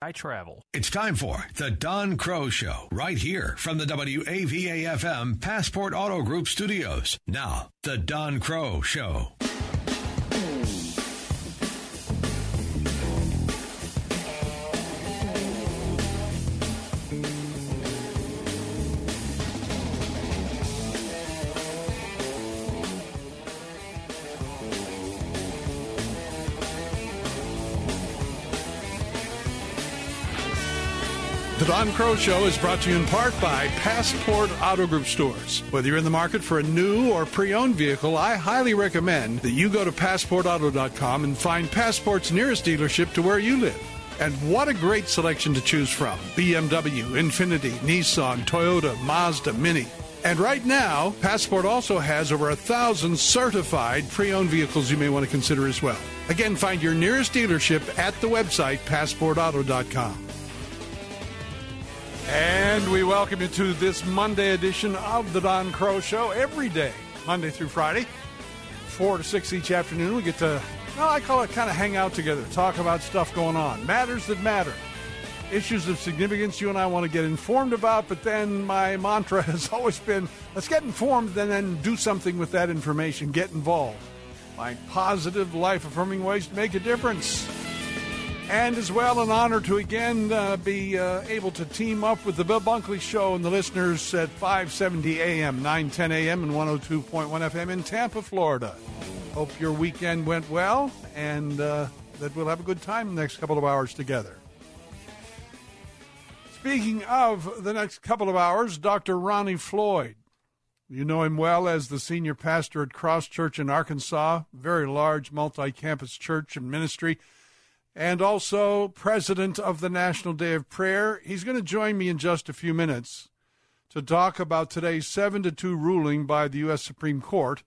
I travel. It's time for the Don Crow Show, right here from the WAVA FM Passport Auto Group studios. Now, the Don Crow Show. Don Crow Show is brought to you in part by Passport Auto Group stores. Whether you're in the market for a new or pre owned vehicle, I highly recommend that you go to PassportAuto.com and find Passport's nearest dealership to where you live. And what a great selection to choose from BMW, Infiniti, Nissan, Toyota, Mazda, Mini. And right now, Passport also has over a thousand certified pre owned vehicles you may want to consider as well. Again, find your nearest dealership at the website PassportAuto.com. And we welcome you to this Monday edition of the Don Crow Show every day, Monday through Friday, 4 to 6 each afternoon. We get to, well, I call it kind of hang out together, talk about stuff going on, matters that matter, issues of significance you and I want to get informed about. But then my mantra has always been let's get informed and then do something with that information, get involved. Find positive, life affirming ways to make a difference. And as well, an honor to again uh, be uh, able to team up with the Bill Bunkley Show and the listeners at 570 AM, 910 AM, and 102.1 FM in Tampa, Florida. Hope your weekend went well and uh, that we'll have a good time the next couple of hours together. Speaking of the next couple of hours, Dr. Ronnie Floyd. You know him well as the senior pastor at Cross Church in Arkansas, very large multi campus church and ministry and also president of the National Day of Prayer. He's going to join me in just a few minutes to talk about today's 7 to 2 ruling by the U.S. Supreme Court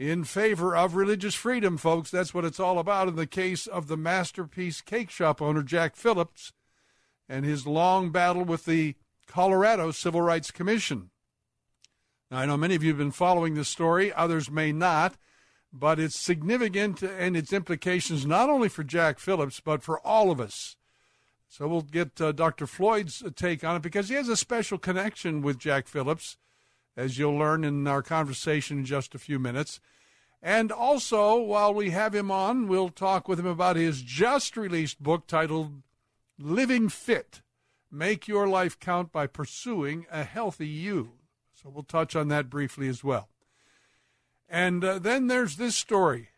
in favor of religious freedom, folks. That's what it's all about in the case of the Masterpiece Cake Shop owner, Jack Phillips, and his long battle with the Colorado Civil Rights Commission. Now, I know many of you have been following this story, others may not but it's significant and its implications not only for Jack Phillips, but for all of us. So we'll get uh, Dr. Floyd's take on it because he has a special connection with Jack Phillips, as you'll learn in our conversation in just a few minutes. And also, while we have him on, we'll talk with him about his just released book titled Living Fit Make Your Life Count by Pursuing a Healthy You. So we'll touch on that briefly as well. And uh, then there's this story.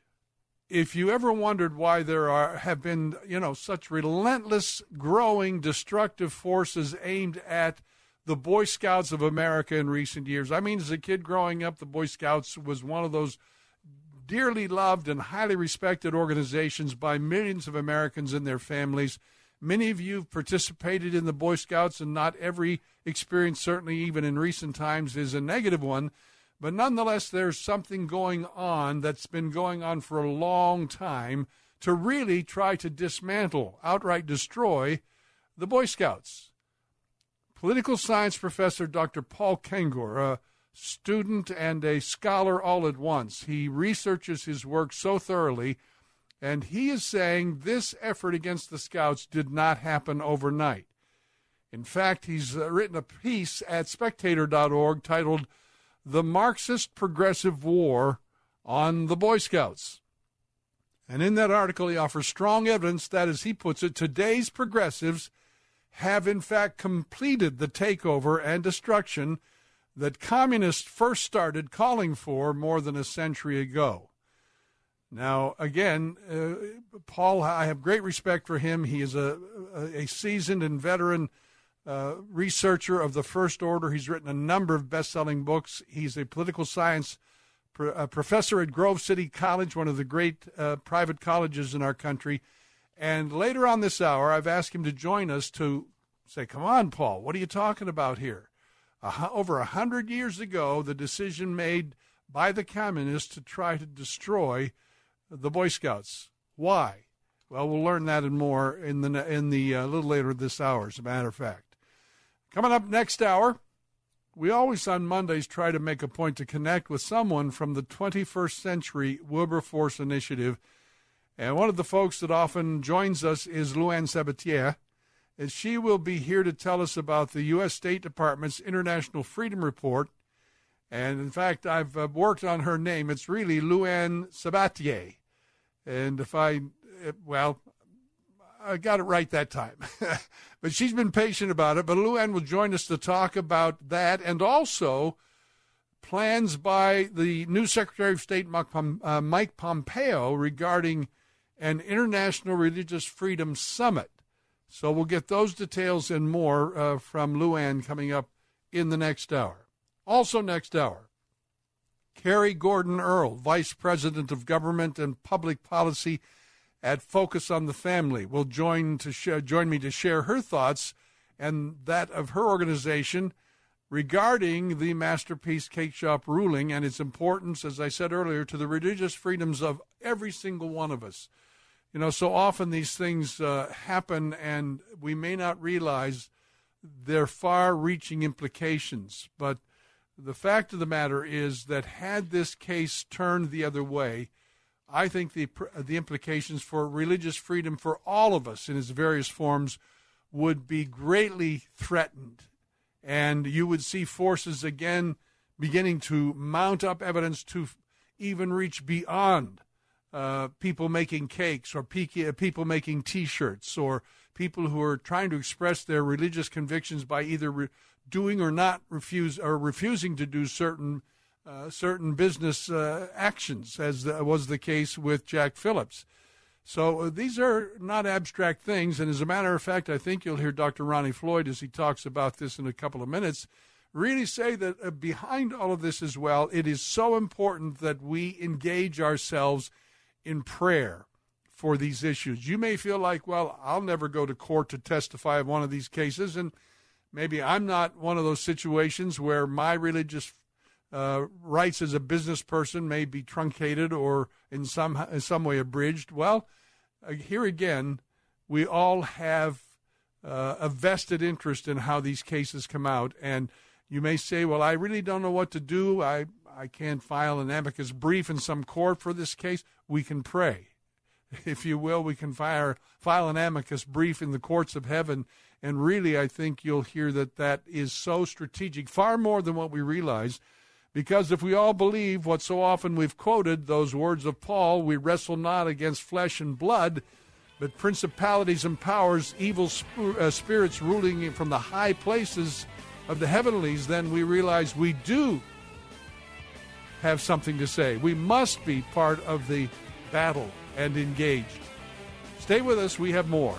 If you ever wondered why there are have been, you know, such relentless, growing, destructive forces aimed at the Boy Scouts of America in recent years. I mean, as a kid growing up, the Boy Scouts was one of those dearly loved and highly respected organizations by millions of Americans and their families. Many of you have participated in the Boy Scouts, and not every experience, certainly even in recent times, is a negative one. But nonetheless, there's something going on that's been going on for a long time to really try to dismantle, outright destroy the Boy Scouts. Political science professor Dr. Paul Kengor, a student and a scholar all at once, he researches his work so thoroughly, and he is saying this effort against the Scouts did not happen overnight. In fact, he's uh, written a piece at spectator.org titled the Marxist Progressive War on the Boy Scouts. And in that article, he offers strong evidence that, as he puts it, today's progressives have in fact completed the takeover and destruction that communists first started calling for more than a century ago. Now, again, uh, Paul, I have great respect for him. He is a, a seasoned and veteran uh, researcher of the First Order. He's written a number of best selling books. He's a political science professor at Grove City College, one of the great uh, private colleges in our country. And later on this hour, I've asked him to join us to say, Come on, Paul, what are you talking about here? Uh, over a hundred years ago, the decision made by the communists to try to destroy the Boy Scouts. Why? Well, we'll learn that and more in the in the uh, little later this hour. As a matter of fact, coming up next hour, we always on Mondays try to make a point to connect with someone from the 21st Century Wilberforce Initiative, and one of the folks that often joins us is Louann Sabatier, and she will be here to tell us about the U.S. State Department's International Freedom Report. And in fact, I've uh, worked on her name. It's really Louann Sabatier. And if I, well, I got it right that time. but she's been patient about it. But Louann will join us to talk about that and also plans by the new Secretary of State, uh, Mike Pompeo, regarding an International Religious Freedom Summit. So we'll get those details and more uh, from Louann coming up in the next hour. Also, next hour, Carrie Gordon Earl, Vice President of Government and Public Policy at Focus on the Family, will join to join me to share her thoughts and that of her organization regarding the Masterpiece Cake Shop ruling and its importance, as I said earlier, to the religious freedoms of every single one of us. You know, so often these things uh, happen and we may not realize their far reaching implications, but the fact of the matter is that had this case turned the other way, I think the the implications for religious freedom for all of us in its various forms would be greatly threatened, and you would see forces again beginning to mount up evidence to even reach beyond uh, people making cakes or people making T-shirts or people who are trying to express their religious convictions by either re- doing or not refuse or refusing to do certain uh, certain business uh, actions, as was the case with Jack Phillips. So uh, these are not abstract things, and as a matter of fact, I think you'll hear Dr. Ronnie Floyd as he talks about this in a couple of minutes. Really say that uh, behind all of this as well, it is so important that we engage ourselves in prayer for these issues. You may feel like, well, I'll never go to court to testify of one of these cases, and maybe I'm not one of those situations where my religious uh, rights as a business person may be truncated or in some in some way abridged. Well, uh, here again, we all have uh, a vested interest in how these cases come out, and you may say, "Well, I really don't know what to do. I I can't file an amicus brief in some court for this case." We can pray, if you will. We can file file an amicus brief in the courts of heaven and really, I think you'll hear that that is so strategic, far more than what we realize. Because if we all believe what so often we've quoted, those words of Paul, we wrestle not against flesh and blood, but principalities and powers, evil sp- uh, spirits ruling from the high places of the heavenlies, then we realize we do have something to say. We must be part of the battle and engaged. Stay with us, we have more.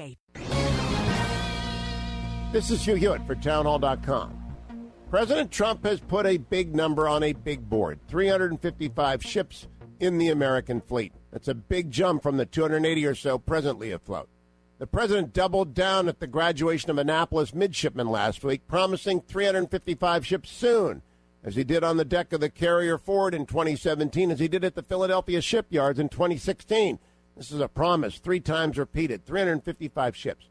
This is Hugh Hewitt for Townhall.com. President Trump has put a big number on a big board 355 ships in the American fleet. That's a big jump from the 280 or so presently afloat. The president doubled down at the graduation of Annapolis midshipmen last week, promising 355 ships soon. as he did on the deck of the Carrier Ford in 2017, as he did at the Philadelphia shipyards in 2016. This is a promise, three times repeated, 355 ships.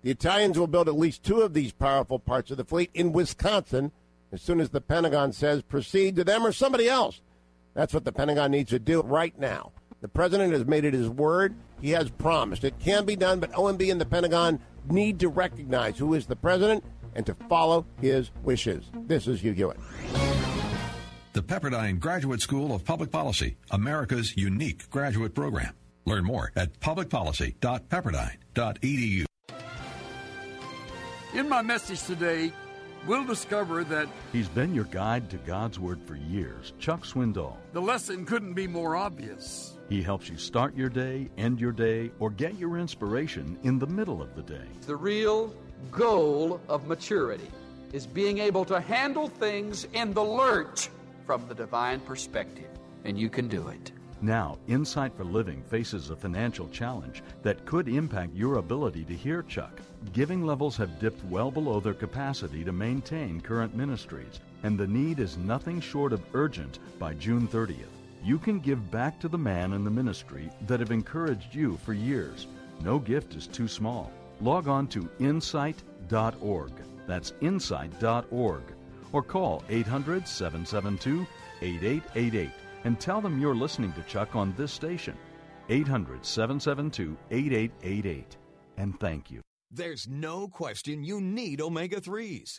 The Italians will build at least two of these powerful parts of the fleet in Wisconsin as soon as the Pentagon says proceed to them or somebody else. That's what the Pentagon needs to do right now. The president has made it his word. He has promised. It can be done, but OMB and the Pentagon need to recognize who is the president and to follow his wishes. This is Hugh Hewitt. The Pepperdine Graduate School of Public Policy, America's unique graduate program. Learn more at publicpolicy.pepperdine.edu. In my message today, we'll discover that He's been your guide to God's Word for years, Chuck Swindoll. the lesson couldn't be more obvious. He helps you start your day, end your day, or get your inspiration in the middle of the day. The real goal of maturity is being able to handle things in the lurch from the divine perspective. And you can do it. Now, Insight for Living faces a financial challenge that could impact your ability to hear Chuck. Giving levels have dipped well below their capacity to maintain current ministries, and the need is nothing short of urgent by June 30th. You can give back to the man and the ministry that have encouraged you for years. No gift is too small. Log on to insight.org. That's insight.org. Or call 800 772 8888 and tell them you're listening to Chuck on this station. 800 772 8888. And thank you. There's no question you need omega 3s.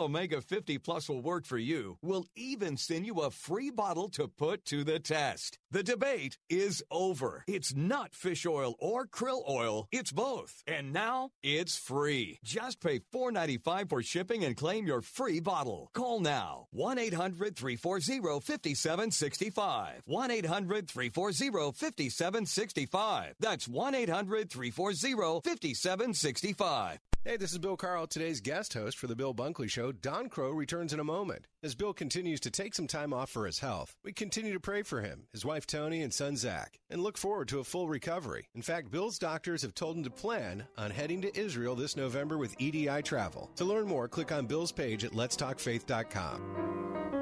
Omega 50 Plus will work for you. We'll even send you a free bottle to put to the test. The debate is over. It's not fish oil or krill oil, it's both. And now it's free. Just pay $4.95 for shipping and claim your free bottle. Call now 1 800 340 5765. 1 800 340 5765. That's 1 800 340 5765. Hey, this is Bill Carl, today's guest host for The Bill Bunkley Show. Don Crow returns in a moment. As Bill continues to take some time off for his health, we continue to pray for him, his wife Tony, and son Zach, and look forward to a full recovery. In fact, Bill's doctors have told him to plan on heading to Israel this November with EDI Travel. To learn more, click on Bill's page at letstalkfaith.com.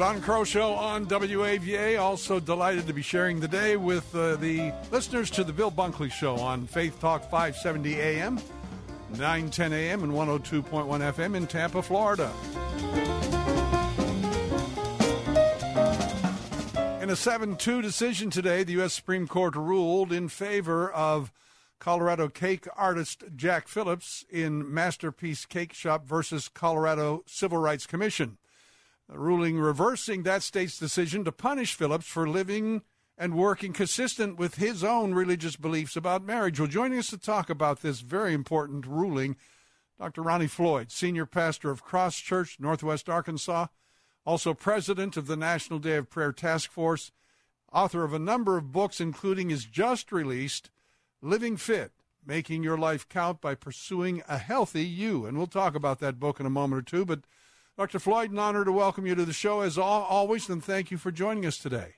Don Crow Show on WAVA. Also delighted to be sharing the day with uh, the listeners to the Bill Bunkley Show on Faith Talk 570 AM, 910 AM, and 102.1 FM in Tampa, Florida. In a 7 2 decision today, the U.S. Supreme Court ruled in favor of Colorado cake artist Jack Phillips in Masterpiece Cake Shop versus Colorado Civil Rights Commission. A ruling reversing that state's decision to punish Phillips for living and working consistent with his own religious beliefs about marriage. Well, joining us to talk about this very important ruling, Dr. Ronnie Floyd, senior pastor of Cross Church, Northwest Arkansas, also president of the National Day of Prayer Task Force, author of a number of books, including his just released Living Fit Making Your Life Count by Pursuing a Healthy You. And we'll talk about that book in a moment or two. But, Dr. Floyd, an honor to welcome you to the show as always, and thank you for joining us today.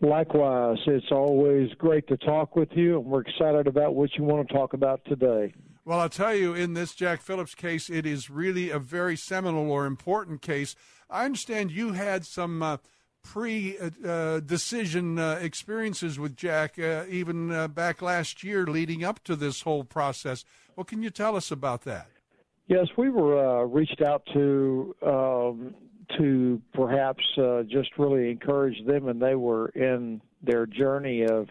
Likewise, it's always great to talk with you, and we're excited about what you want to talk about today. Well, I'll tell you, in this Jack Phillips case, it is really a very seminal or important case. I understand you had some uh, pre uh, decision uh, experiences with Jack uh, even uh, back last year leading up to this whole process. What can you tell us about that? Yes, we were uh, reached out to um, to perhaps uh, just really encourage them, and they were in their journey of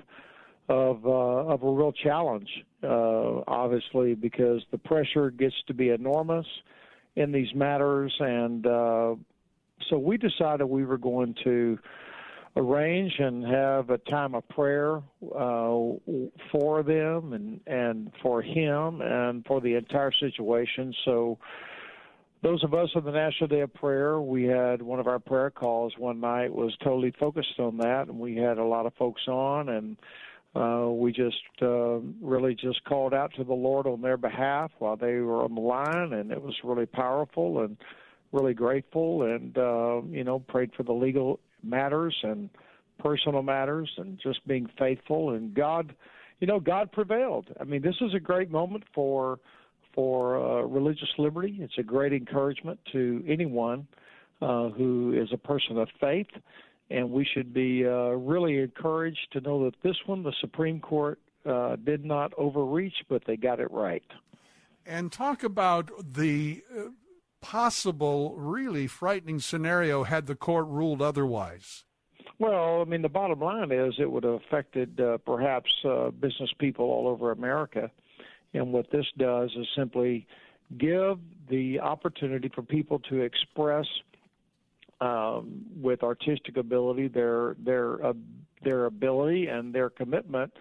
of uh, of a real challenge. Uh, obviously, because the pressure gets to be enormous in these matters, and uh, so we decided we were going to arrange and have a time of prayer uh, for them and and for him and for the entire situation. So those of us on the National Day of Prayer, we had one of our prayer calls one night was totally focused on that, and we had a lot of folks on, and uh, we just uh, really just called out to the Lord on their behalf while they were on the line, and it was really powerful and really grateful, and uh, you know prayed for the legal matters and personal matters, and just being faithful, and God, you know, God prevailed. I mean, this is a great moment for for uh, religious liberty. It's a great encouragement to anyone uh, who is a person of faith, and we should be uh, really encouraged to know that this one, the Supreme Court, uh, did not overreach, but they got it right. And talk about the uh, possible, really frightening scenario had the court ruled otherwise. Well, I mean, the bottom line is it would have affected uh, perhaps business people all over America and what this does is simply give the opportunity for people to express um, with artistic ability their their uh, their ability and their commitment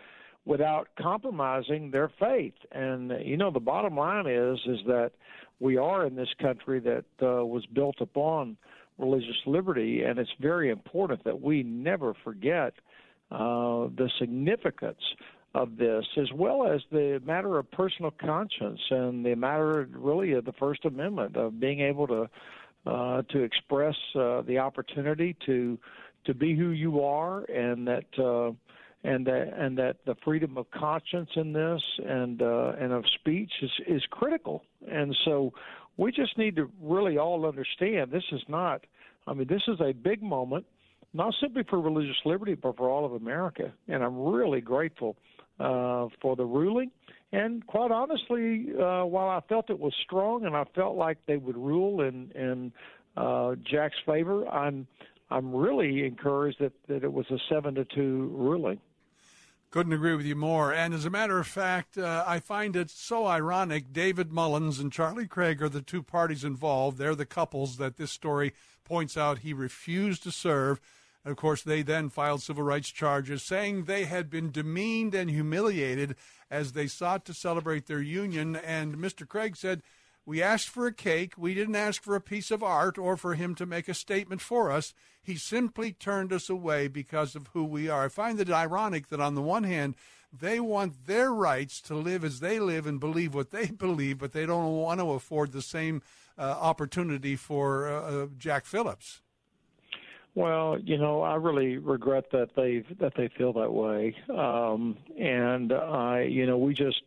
without compromising their faith. And you know, the bottom line is is that we are in this country that uh, was built upon religious liberty, and it's very important that we never forget uh, the significance of this, as well as the matter of personal conscience and the matter really of the First Amendment of being able to uh, to express uh, the opportunity to to be who you are, and that uh, and that and that the freedom of conscience in this and uh, and of speech is is critical. And so we just need to really all understand this is not. I mean, this is a big moment, not simply for religious liberty, but for all of America. And I'm really grateful uh, for the ruling. And quite honestly, uh, while I felt it was strong and I felt like they would rule in in uh, Jack's favor, I'm I'm really encouraged that, that it was a seven to two ruling. Couldn't agree with you more. And as a matter of fact, uh, I find it so ironic. David Mullins and Charlie Craig are the two parties involved. They're the couples that this story points out he refused to serve. Of course, they then filed civil rights charges saying they had been demeaned and humiliated as they sought to celebrate their union. And Mr. Craig said, We asked for a cake. We didn't ask for a piece of art or for him to make a statement for us. He simply turned us away because of who we are. I find it ironic that, on the one hand, they want their rights to live as they live and believe what they believe, but they don't want to afford the same uh, opportunity for uh, uh Jack Phillips. Well, you know, I really regret that they that they feel that way, um, and I, you know, we just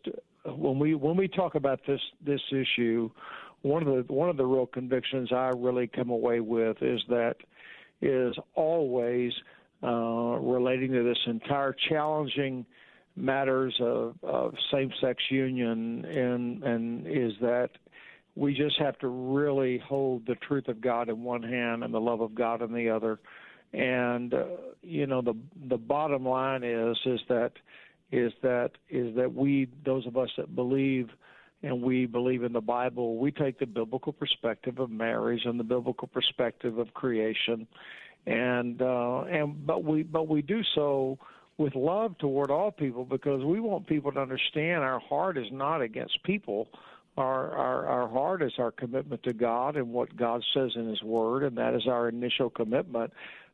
when we when we talk about this this issue, one of the one of the real convictions I really come away with is that is always uh, relating to this entire challenging matters of, of same-sex union, and and is that we just have to really hold the truth of God in one hand and the love of God in the other. And uh, you know the the bottom line is is that is that is that we those of us that believe and we believe in the Bible, we take the biblical perspective of marriage and the biblical perspective of creation, and uh, and but we but we do so with love toward all people because we want people to understand our heart is not against people our, our our heart is our commitment to God and what God says in His Word, and that is our initial commitment.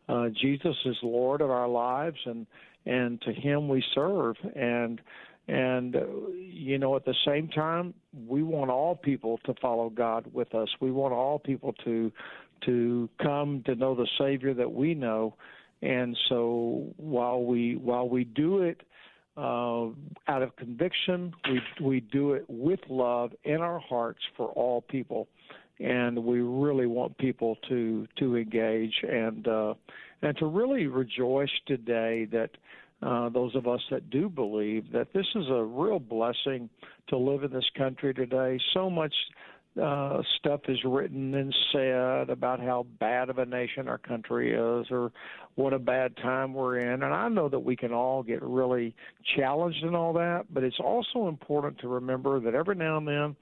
Uh, Jesus is Lord of our lives, and and to Him we serve. And and uh, you know, at the same time, we want all people to follow God with us. We want all people to to come to know the Savior that we know. And so while we while we do it uh, out of conviction. We we do it with love in our hearts for all people, and we really want people to to engage and uh, and to really rejoice today that. Uh, those of us that do believe that this is a real blessing to live in this country today. So much uh, stuff is written and said about how bad of a nation our country is or what a bad time we're in. And I know that we can all get really challenged in all that, but it's also important to remember that every now and then,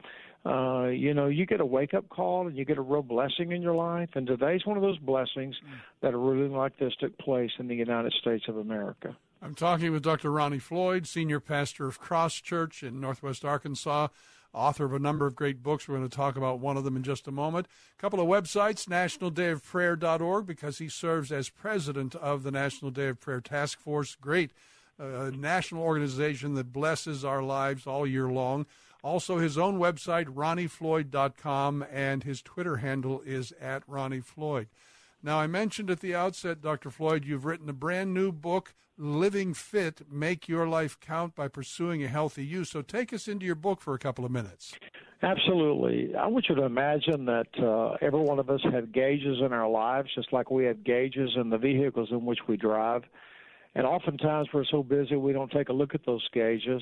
uh, you know, you get a wake up call and you get a real blessing in your life. And today's one of those blessings that a ruling like this took place in the United States of America. I'm talking with Dr. Ronnie Floyd, senior pastor of Cross Church in Northwest Arkansas author of a number of great books. We're going to talk about one of them in just a moment. A couple of websites, nationaldayofprayer.org, because he serves as president of the National Day of Prayer Task Force. Great uh, national organization that blesses our lives all year long. Also, his own website, ronniefloyd.com, and his Twitter handle is at Ronnie Floyd. Now, I mentioned at the outset, Dr. Floyd, you've written a brand new book, Living Fit Make Your Life Count by Pursuing a Healthy You. So take us into your book for a couple of minutes. Absolutely. I want you to imagine that uh, every one of us have gauges in our lives, just like we have gauges in the vehicles in which we drive. And oftentimes we're so busy we don't take a look at those gauges.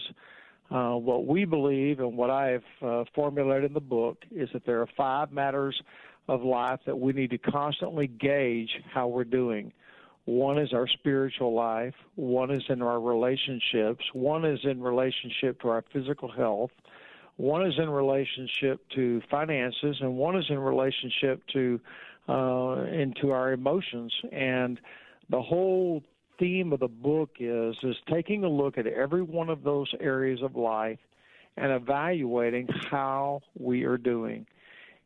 Uh, what we believe and what I have uh, formulated in the book is that there are five matters of life that we need to constantly gauge how we're doing. One is our spiritual life, one is in our relationships, one is in relationship to our physical health, one is in relationship to finances, and one is in relationship to uh, into our emotions. And the whole theme of the book is is taking a look at every one of those areas of life and evaluating how we are doing.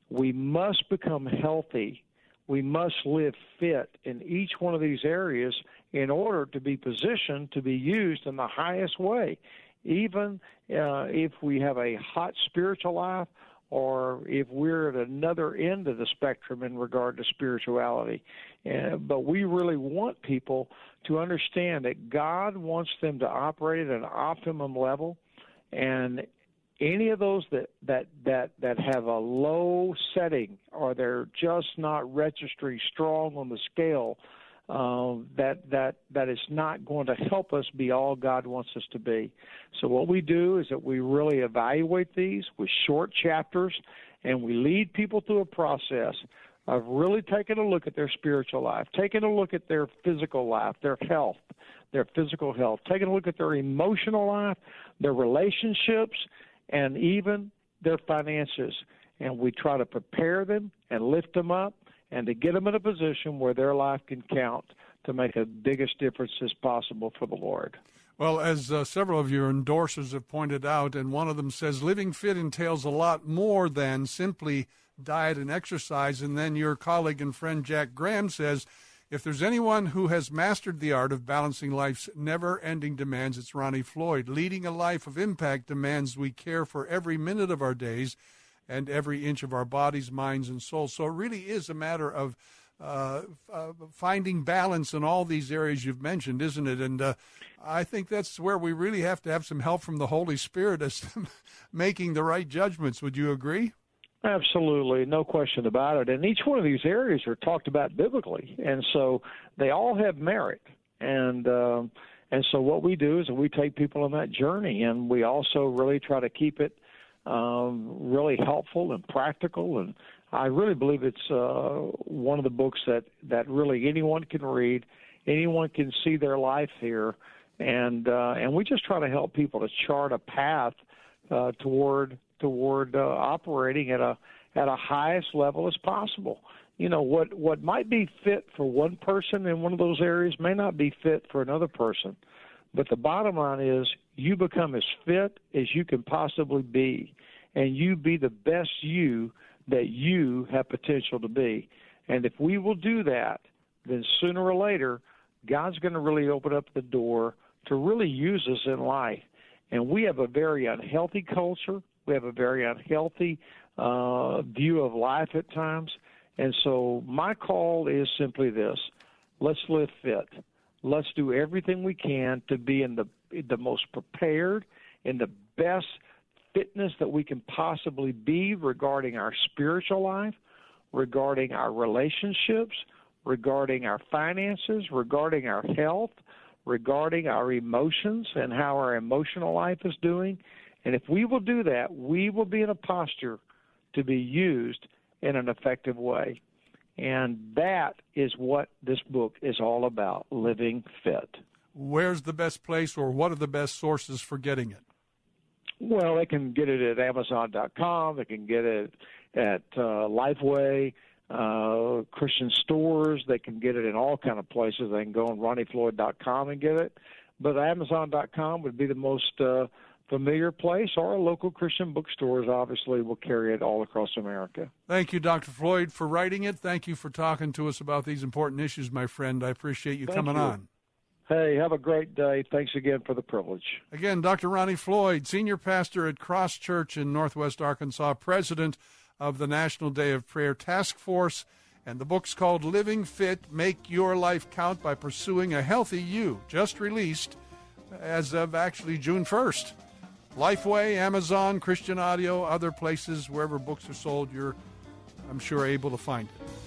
We must become healthy we must live fit in each one of these areas in order to be positioned to be used in the highest way. Even uh, if we have a hot spiritual life or if we're at another end of the spectrum in regard to spirituality. But we really want people to understand that God wants them to operate at an optimum level. And any of those that that that that have a low setting or they're just not registering strong on the scale uh, that that that is not going to help us be all God wants us to be. So what we do is that we really evaluate these with short chapters, and we lead people through a process of really taking a look at their spiritual life, taking a look at their physical life, their health, their physical health, taking a look at their emotional life, their relationships, and even their finances. And we try to prepare them and lift them up and to get them in a position where their life can count to make the biggest difference as possible for the Lord. Well, as uh, several of your endorsers have pointed out, and one of them says living fit entails a lot more than simply diet and exercise. And then your colleague and friend Jack Graham says if there's anyone who has mastered the art of balancing life's never ending demands, it's Ronnie Floyd. Leading a life of impact demands we care for every minute of our days and every inch of our bodies, minds, and souls. So it really is a matter of uh, uh, finding balance in all these areas you've mentioned, isn't it? And uh, I think that's where we really have to have some help from the Holy Spirit as to making the right judgments. Would you agree? Absolutely, no question about it. And each one of these areas are talked about biblically, and so they all have merit. And um, and so what we do is we take people on that journey, and we also really try to keep it um, really helpful and practical. And I really believe it's uh, one of the books that that really anyone can read, anyone can see their life here, and uh, and we just try to help people to chart a path uh, toward toward uh, operating at a at a highest level as possible. You know what what might be fit for one person in one of those areas may not be fit for another person. But the bottom line is you become as fit as you can possibly be and you be the best you that you have potential to be. And if we will do that, then sooner or later God's going to really open up the door to really use us in life. And we have a very unhealthy culture we have a very unhealthy uh, view of life at times. And so my call is simply this let's live fit. Let's do everything we can to be in the the most prepared, in the best fitness that we can possibly be regarding our spiritual life, regarding our relationships, regarding our finances, regarding our health, regarding our emotions and how our emotional life is doing, and if we will do that, we will be in a posture to be used in an effective way. And that is what this book is all about living fit. Where's the best place, or what are the best sources for getting it? Well, they can get it at Amazon.com. They can get it at uh, Lifeway, uh, Christian stores. They can get it in all kind of places. They can go on RonnieFloyd.com and get it. But Amazon.com would be the most uh, familiar place, or local Christian bookstores obviously will carry it all across America. Thank you, Dr. Floyd, for writing it. Thank you for talking to us about these important issues, my friend. I appreciate you Thank coming you. on. Hey, have a great day. Thanks again for the privilege. Again, Dr. Ronnie Floyd, senior pastor at Cross Church in Northwest Arkansas, president of the National Day of Prayer Task Force, and the book's called Living Fit Make Your Life Count by Pursuing a Healthy You, just released as of actually June 1st. Lifeway, Amazon, Christian Audio, other places, wherever books are sold, you're, I'm sure, able to find it.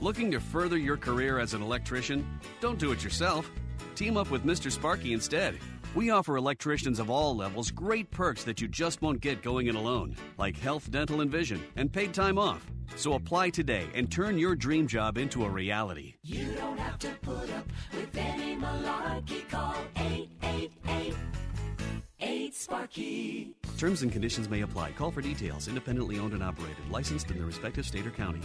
Looking to further your career as an electrician? Don't do it yourself. Team up with Mr. Sparky instead. We offer electricians of all levels great perks that you just won't get going it alone, like health, dental, and vision, and paid time off. So apply today and turn your dream job into a reality. You don't have to put up with any malarkey. Call 888 8 Sparky. Terms and conditions may apply. Call for details. Independently owned and operated. Licensed in the respective state or county.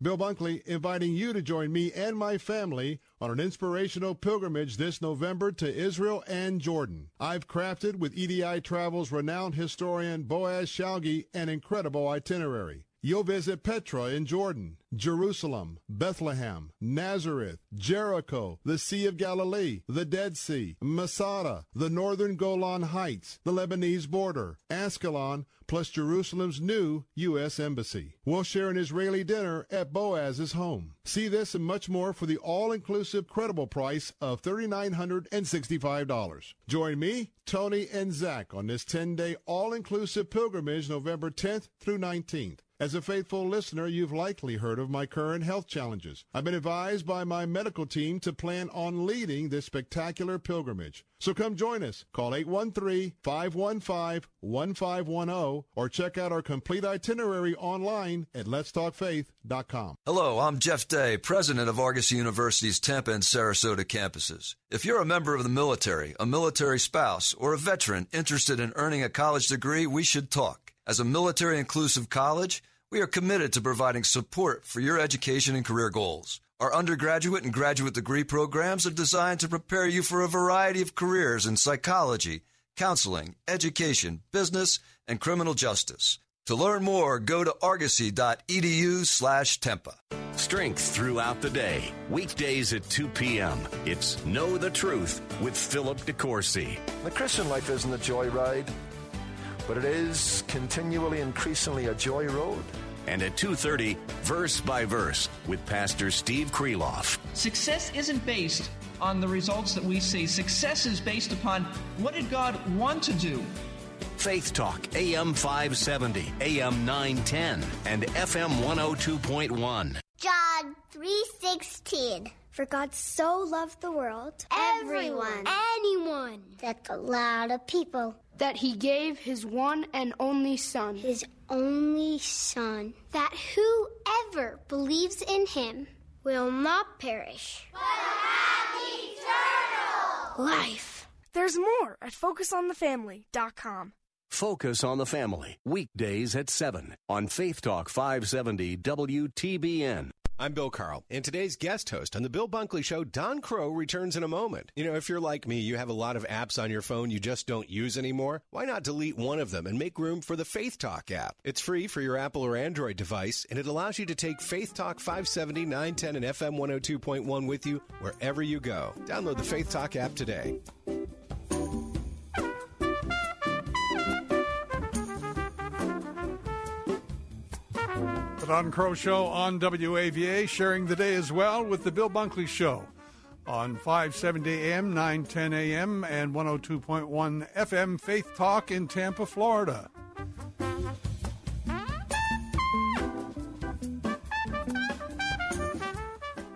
Bill Bunkley inviting you to join me and my family on an inspirational pilgrimage this November to Israel and Jordan. I've crafted with EDI Travel's renowned historian Boaz Shalgi an incredible itinerary. You'll visit Petra in Jordan, Jerusalem, Bethlehem, Nazareth, Jericho, the Sea of Galilee, the Dead Sea, Masada, the northern Golan Heights, the Lebanese border, Ascalon, plus Jerusalem's new U.S. Embassy. We'll share an Israeli dinner at Boaz's home. See this and much more for the all-inclusive credible price of $3,965. Join me, Tony, and Zach on this 10-day all-inclusive pilgrimage November 10th through 19th. As a faithful listener, you've likely heard of my current health challenges. I've been advised by my medical team to plan on leading this spectacular pilgrimage. So come join us. Call 813-515-1510 or check out our complete itinerary online at letstalkfaith.com. Hello, I'm Jeff Day, president of Argosy University's Tampa and Sarasota campuses. If you're a member of the military, a military spouse, or a veteran interested in earning a college degree, we should talk. As a military inclusive college, we are committed to providing support for your education and career goals. Our undergraduate and graduate degree programs are designed to prepare you for a variety of careers in psychology, counseling, education, business, and criminal justice. To learn more, go to argosy.edu slash Tampa. Strength throughout the day. Weekdays at 2 p.m. It's Know the Truth with Philip DeCourcy. The Christian life isn't a joyride, but it is continually, increasingly a joy road. And at 2.30, Verse by Verse with Pastor Steve Kreloff. Success isn't based on the results that we see. Success is based upon what did God want to do? Faith Talk, AM 570, AM 910, and FM 102.1. John 3:16 For God so loved the world everyone anyone that's a lot of people that he gave his one and only son. His only son. That whoever believes in him will not perish but have eternal life. There's more at focusonthefamily.com Focus on the Family, weekdays at 7 on Faith Talk 570 WTBN. I'm Bill Carl, and today's guest host on The Bill Bunkley Show, Don Crow, returns in a moment. You know, if you're like me, you have a lot of apps on your phone you just don't use anymore. Why not delete one of them and make room for the Faith Talk app? It's free for your Apple or Android device, and it allows you to take Faith Talk 570, 910, and FM 102.1 with you wherever you go. Download the Faith Talk app today. The Don Kroah Show on WAVA, sharing the day as well with the Bill Bunkley Show on 570 AM, 910 AM, and 102.1 FM Faith Talk in Tampa, Florida.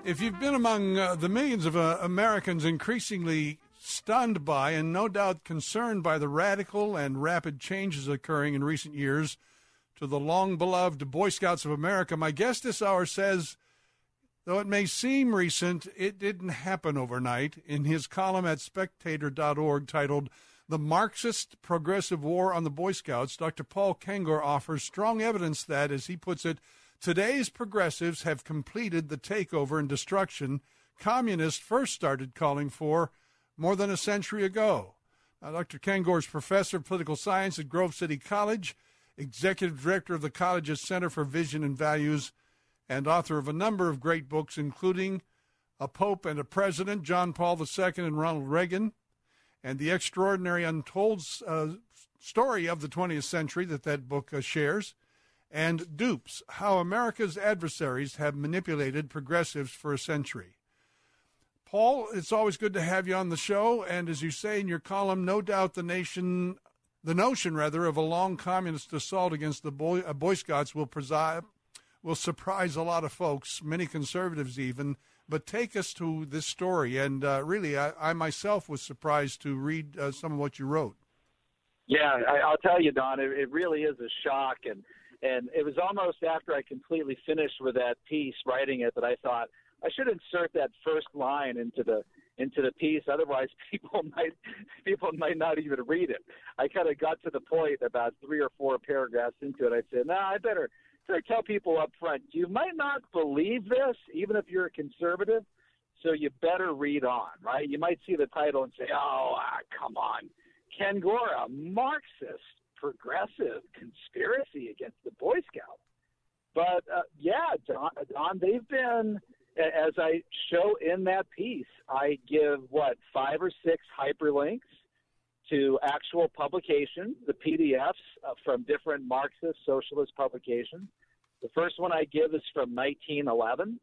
If you've been among uh, the millions of uh, Americans increasingly stunned by and no doubt concerned by the radical and rapid changes occurring in recent years to the long beloved Boy Scouts of America, my guest this hour says, though it may seem recent, it didn't happen overnight. In his column at spectator.org titled The Marxist Progressive War on the Boy Scouts, Dr. Paul Kengor offers strong evidence that, as he puts it, today's progressives have completed the takeover and destruction communists first started calling for more than a century ago. Now, Dr. Kengor is professor of political science at Grove City College executive director of the college's Center for Vision and Values, and author of a number of great books, including A Pope and a President, John Paul II and Ronald Reagan, and the extraordinary untold uh, story of the 20th century that that book uh, shares, and Dupes How America's Adversaries Have Manipulated Progressives for a Century. Paul, it's always good to have you on the show. And as you say in your column, no doubt the nation the notion, rather, of a long communist assault against the Boy, uh, Boy Scouts will, preside, will surprise a lot of folks, many conservatives even. But take us to this story. And uh, really, I, I, myself was surprised to read uh, some of what you wrote. Yeah, I, will tell you, Don, it, it really is a shock. And, and it was almost after I completely finished with that piece, writing it, that I thought I should insert that first line into the into the piece. Otherwise, people might people might not even read it. I kind of got to the point about three or four paragraphs into it. I said, "No, I better, better tell people up front. You might not believe this, even if you're a conservative. So you better read on, right? You might see the title and say, "Oh, ah, come on, Ken Gora, Marxist, progressive conspiracy against the Boy Scouts." But uh, yeah, Don, Don, they've been as I show in that piece, I give what five or six hyperlinks to actual publications, the PDFs uh, from different Marxist socialist publications. The first one I give is from 1911,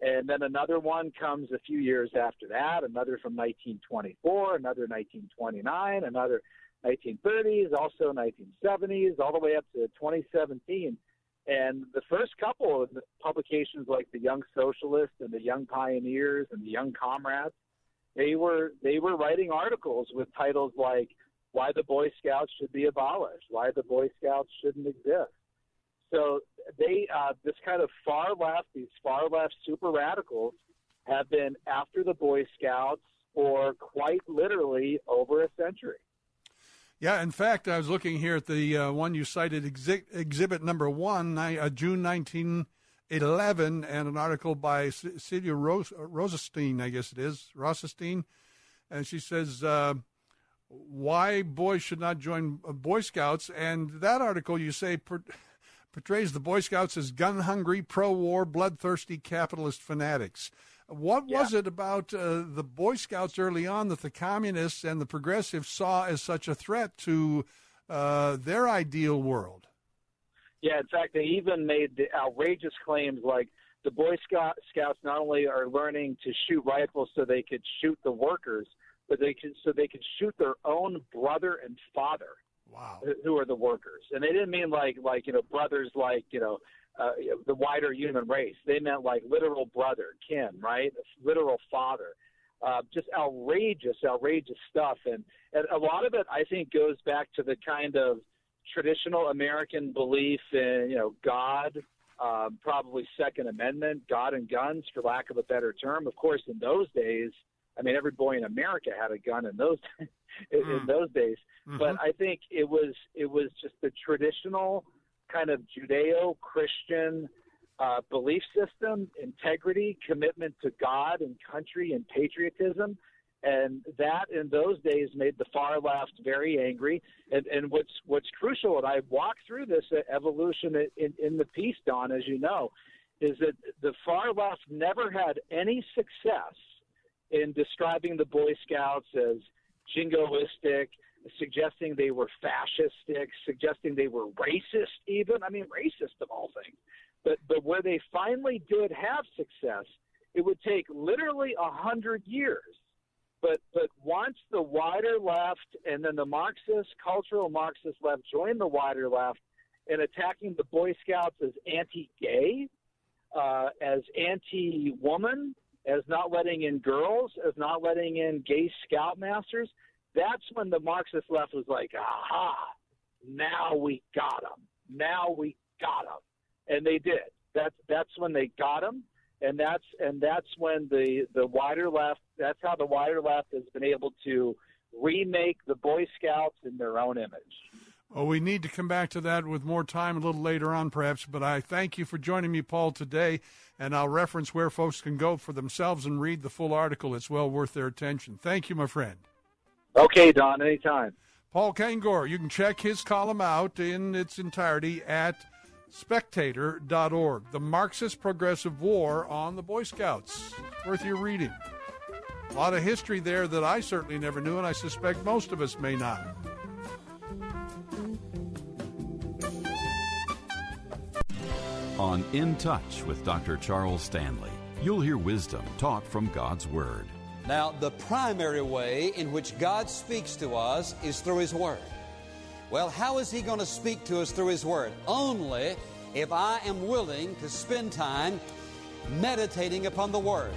and then another one comes a few years after that, another from 1924, another 1929, another 1930s, also 1970s, all the way up to 2017. And the first couple of publications, like the Young Socialist and the Young Pioneers and the Young Comrades, they were they were writing articles with titles like "Why the Boy Scouts Should Be Abolished," "Why the Boy Scouts Shouldn't Exist." So they uh, this kind of far left, these far left super radicals, have been after the Boy Scouts for quite literally over a century. Yeah, in fact, I was looking here at the uh, one you cited, exhi- exhibit number one, uh, June 1911, and an article by C- Celia Ros- Rosenstein, I guess it is, Rosenstein. And she says, uh, Why boys should not join uh, Boy Scouts. And that article, you say, per- portrays the Boy Scouts as gun hungry, pro war, bloodthirsty capitalist fanatics. What yeah. was it about uh, the Boy Scouts early on that the communists and the progressives saw as such a threat to uh, their ideal world? Yeah, in fact, they even made the outrageous claims like the Boy Scout, Scouts not only are learning to shoot rifles so they could shoot the workers, but they could so they could shoot their own brother and father. Wow. Who are the workers? And they didn't mean like like you know brothers like you know uh, the wider human race. They meant like literal brother, kin, right? Literal father. Uh, just outrageous, outrageous stuff, and, and a lot of it, I think, goes back to the kind of traditional American belief in, you know, God, uh, probably Second Amendment, God and guns, for lack of a better term. Of course, in those days, I mean, every boy in America had a gun in those in, mm. in those days. Mm-hmm. But I think it was it was just the traditional kind of Judeo Christian uh, belief system, integrity, commitment to God and country and patriotism. And that in those days made the far left very angry. And, and what's what's crucial, and I walk through this evolution in, in the piece, Don, as you know, is that the far left never had any success in describing the Boy Scouts as jingoistic, suggesting they were fascistic, suggesting they were racist, even. I mean, racist of all things. But but where they finally did have success, it would take literally a hundred years. But but once the wider left and then the Marxist, cultural Marxist left joined the wider left in attacking the Boy Scouts as anti-gay, uh, as anti-woman, as not letting in girls, as not letting in gay scoutmasters, that's when the Marxist left was like, aha, now we got them. Now we got them and they did. That's that's when they got them. and that's and that's when the the wider left. That's how the wider left has been able to remake the Boy Scouts in their own image. Well, we need to come back to that with more time a little later on, perhaps. But I thank you for joining me, Paul, today, and I'll reference where folks can go for themselves and read the full article. It's well worth their attention. Thank you, my friend. Okay, Don. Anytime. Paul Kengor. You can check his column out in its entirety at spectator.org. The Marxist Progressive War on the Boy Scouts. Worth your reading. A lot of history there that I certainly never knew, and I suspect most of us may not. On In Touch with Dr. Charles Stanley, you'll hear wisdom taught from God's Word. Now, the primary way in which God speaks to us is through His Word. Well, how is He going to speak to us through His Word? Only if I am willing to spend time meditating upon the Word.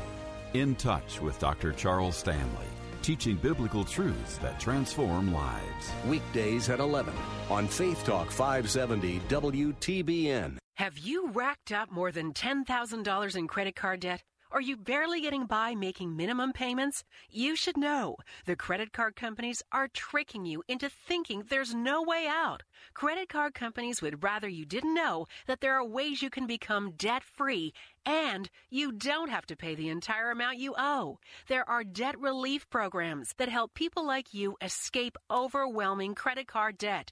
In touch with Dr. Charles Stanley, teaching biblical truths that transform lives. Weekdays at 11 on Faith Talk 570 WTBN. Have you racked up more than $10,000 in credit card debt? Are you barely getting by making minimum payments? You should know the credit card companies are tricking you into thinking there's no way out. Credit card companies would rather you didn't know that there are ways you can become debt free and you don't have to pay the entire amount you owe. There are debt relief programs that help people like you escape overwhelming credit card debt.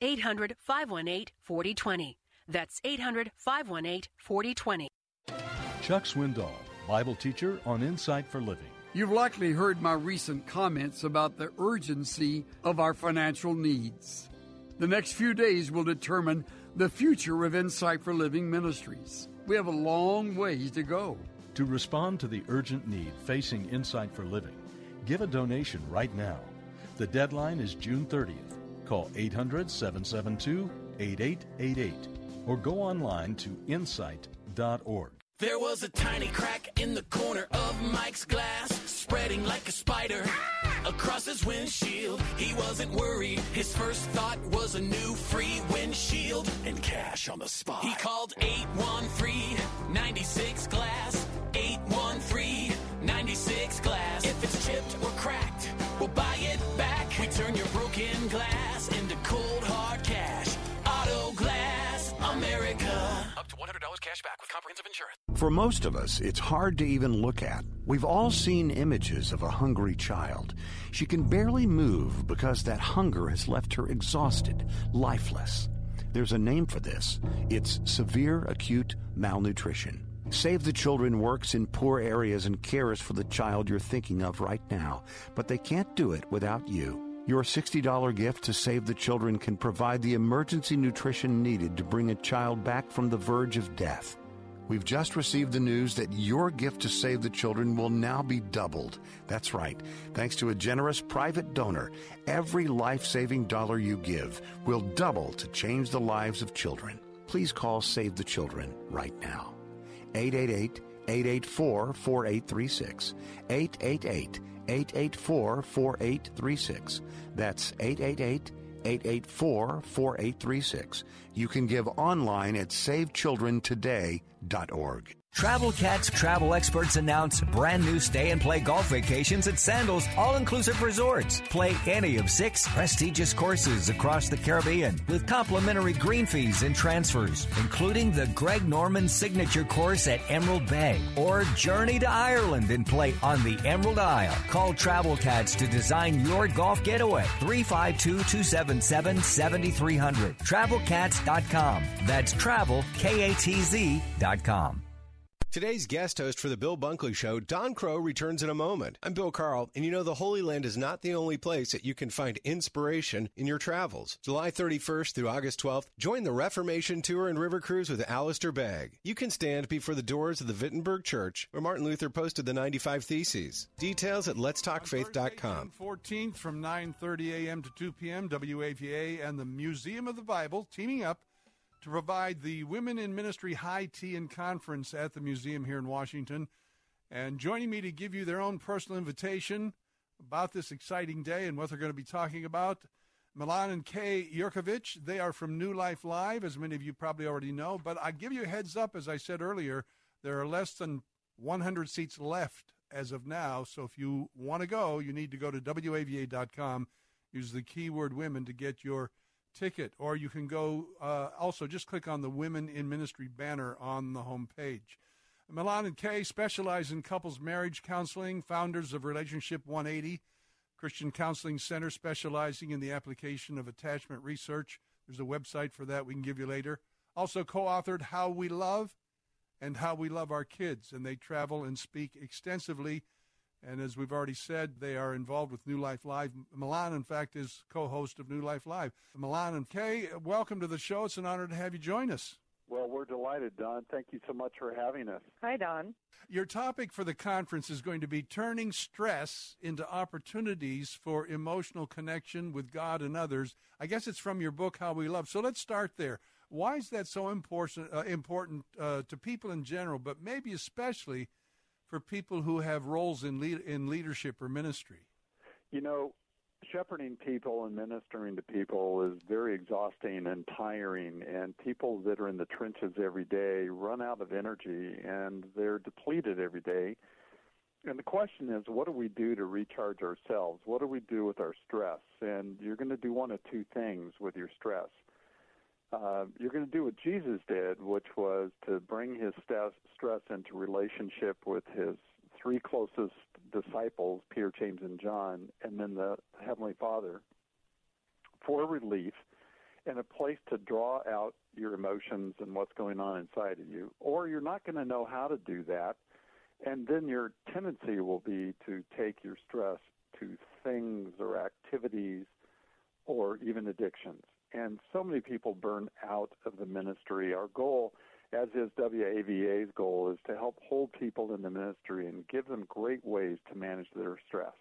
800 518 4020. That's 800 518 4020. Chuck Swindoll, Bible teacher on Insight for Living. You've likely heard my recent comments about the urgency of our financial needs. The next few days will determine the future of Insight for Living Ministries. We have a long ways to go. To respond to the urgent need facing Insight for Living, give a donation right now. The deadline is June 30th. Call 800 772 8888 or go online to insight.org. There was a tiny crack in the corner of Mike's glass, spreading like a spider across his windshield. He wasn't worried. His first thought was a new free windshield and cash on the spot. He called 813 For most of us, it's hard to even look at. We've all seen images of a hungry child. She can barely move because that hunger has left her exhausted, lifeless. There's a name for this. It's severe acute malnutrition. Save the Children works in poor areas and cares for the child you're thinking of right now, but they can't do it without you. Your $60 gift to Save the Children can provide the emergency nutrition needed to bring a child back from the verge of death. We've just received the news that your gift to Save the Children will now be doubled. That's right. Thanks to a generous private donor, every life saving dollar you give will double to change the lives of children. Please call Save the Children right now. 888 884 4836. 888 884 4836. That's 888 884 4836. You can give online at savechildrentoday.org. Travel Katz travel experts announce brand new stay and play golf vacations at Sandals All Inclusive Resorts. Play any of six prestigious courses across the Caribbean with complimentary green fees and transfers, including the Greg Norman signature course at Emerald Bay or journey to Ireland and play on the Emerald Isle. Call Travel Katz to design your golf getaway. 352 277 7300. TravelKatz.com. That's travel, K A T Z.com. Today's guest host for the Bill Bunkley Show, Don Kroah, returns in a moment. I'm Bill Carl, and you know the Holy Land is not the only place that you can find inspiration in your travels. July 31st through August 12th, join the Reformation Tour and River Cruise with Alistair Begg. You can stand before the doors of the Wittenberg Church, where Martin Luther posted the 95 Theses. Details at letstalkfaith.com. 14th from 9:30 a.m. to 2 p.m. WAVA and the Museum of the Bible teaming up to provide the Women in Ministry High Tea and Conference at the museum here in Washington. And joining me to give you their own personal invitation about this exciting day and what they're going to be talking about, Milan and Kay Yerkovich. They are from New Life Live, as many of you probably already know. But I give you a heads up, as I said earlier, there are less than 100 seats left as of now. So if you want to go, you need to go to WAVA.com, use the keyword women to get your ticket, or you can go uh, also just click on the Women in Ministry banner on the home page. Milan and Kay specialize in couples marriage counseling, founders of Relationship 180, Christian Counseling Center specializing in the application of attachment research. There's a website for that we can give you later. Also co authored How We Love and How We Love Our Kids, and they travel and speak extensively and as we've already said, they are involved with New Life Live. Milan, in fact, is co host of New Life Live. Milan and Kay, welcome to the show. It's an honor to have you join us. Well, we're delighted, Don. Thank you so much for having us. Hi, Don. Your topic for the conference is going to be turning stress into opportunities for emotional connection with God and others. I guess it's from your book, How We Love. So let's start there. Why is that so important, uh, important uh, to people in general, but maybe especially for people who have roles in lead, in leadership or ministry? You know, shepherding people and ministering to people is very exhausting and tiring and people that are in the trenches every day run out of energy and they're depleted every day. And the question is what do we do to recharge ourselves? What do we do with our stress? And you're going to do one of two things with your stress uh, you're going to do what Jesus did, which was to bring his stress into relationship with his three closest disciples, Peter, James, and John, and then the Heavenly Father, for relief and a place to draw out your emotions and what's going on inside of you. Or you're not going to know how to do that, and then your tendency will be to take your stress to things or activities or even addictions and so many people burn out of the ministry. Our goal, as is WAVA's goal, is to help hold people in the ministry and give them great ways to manage their stress.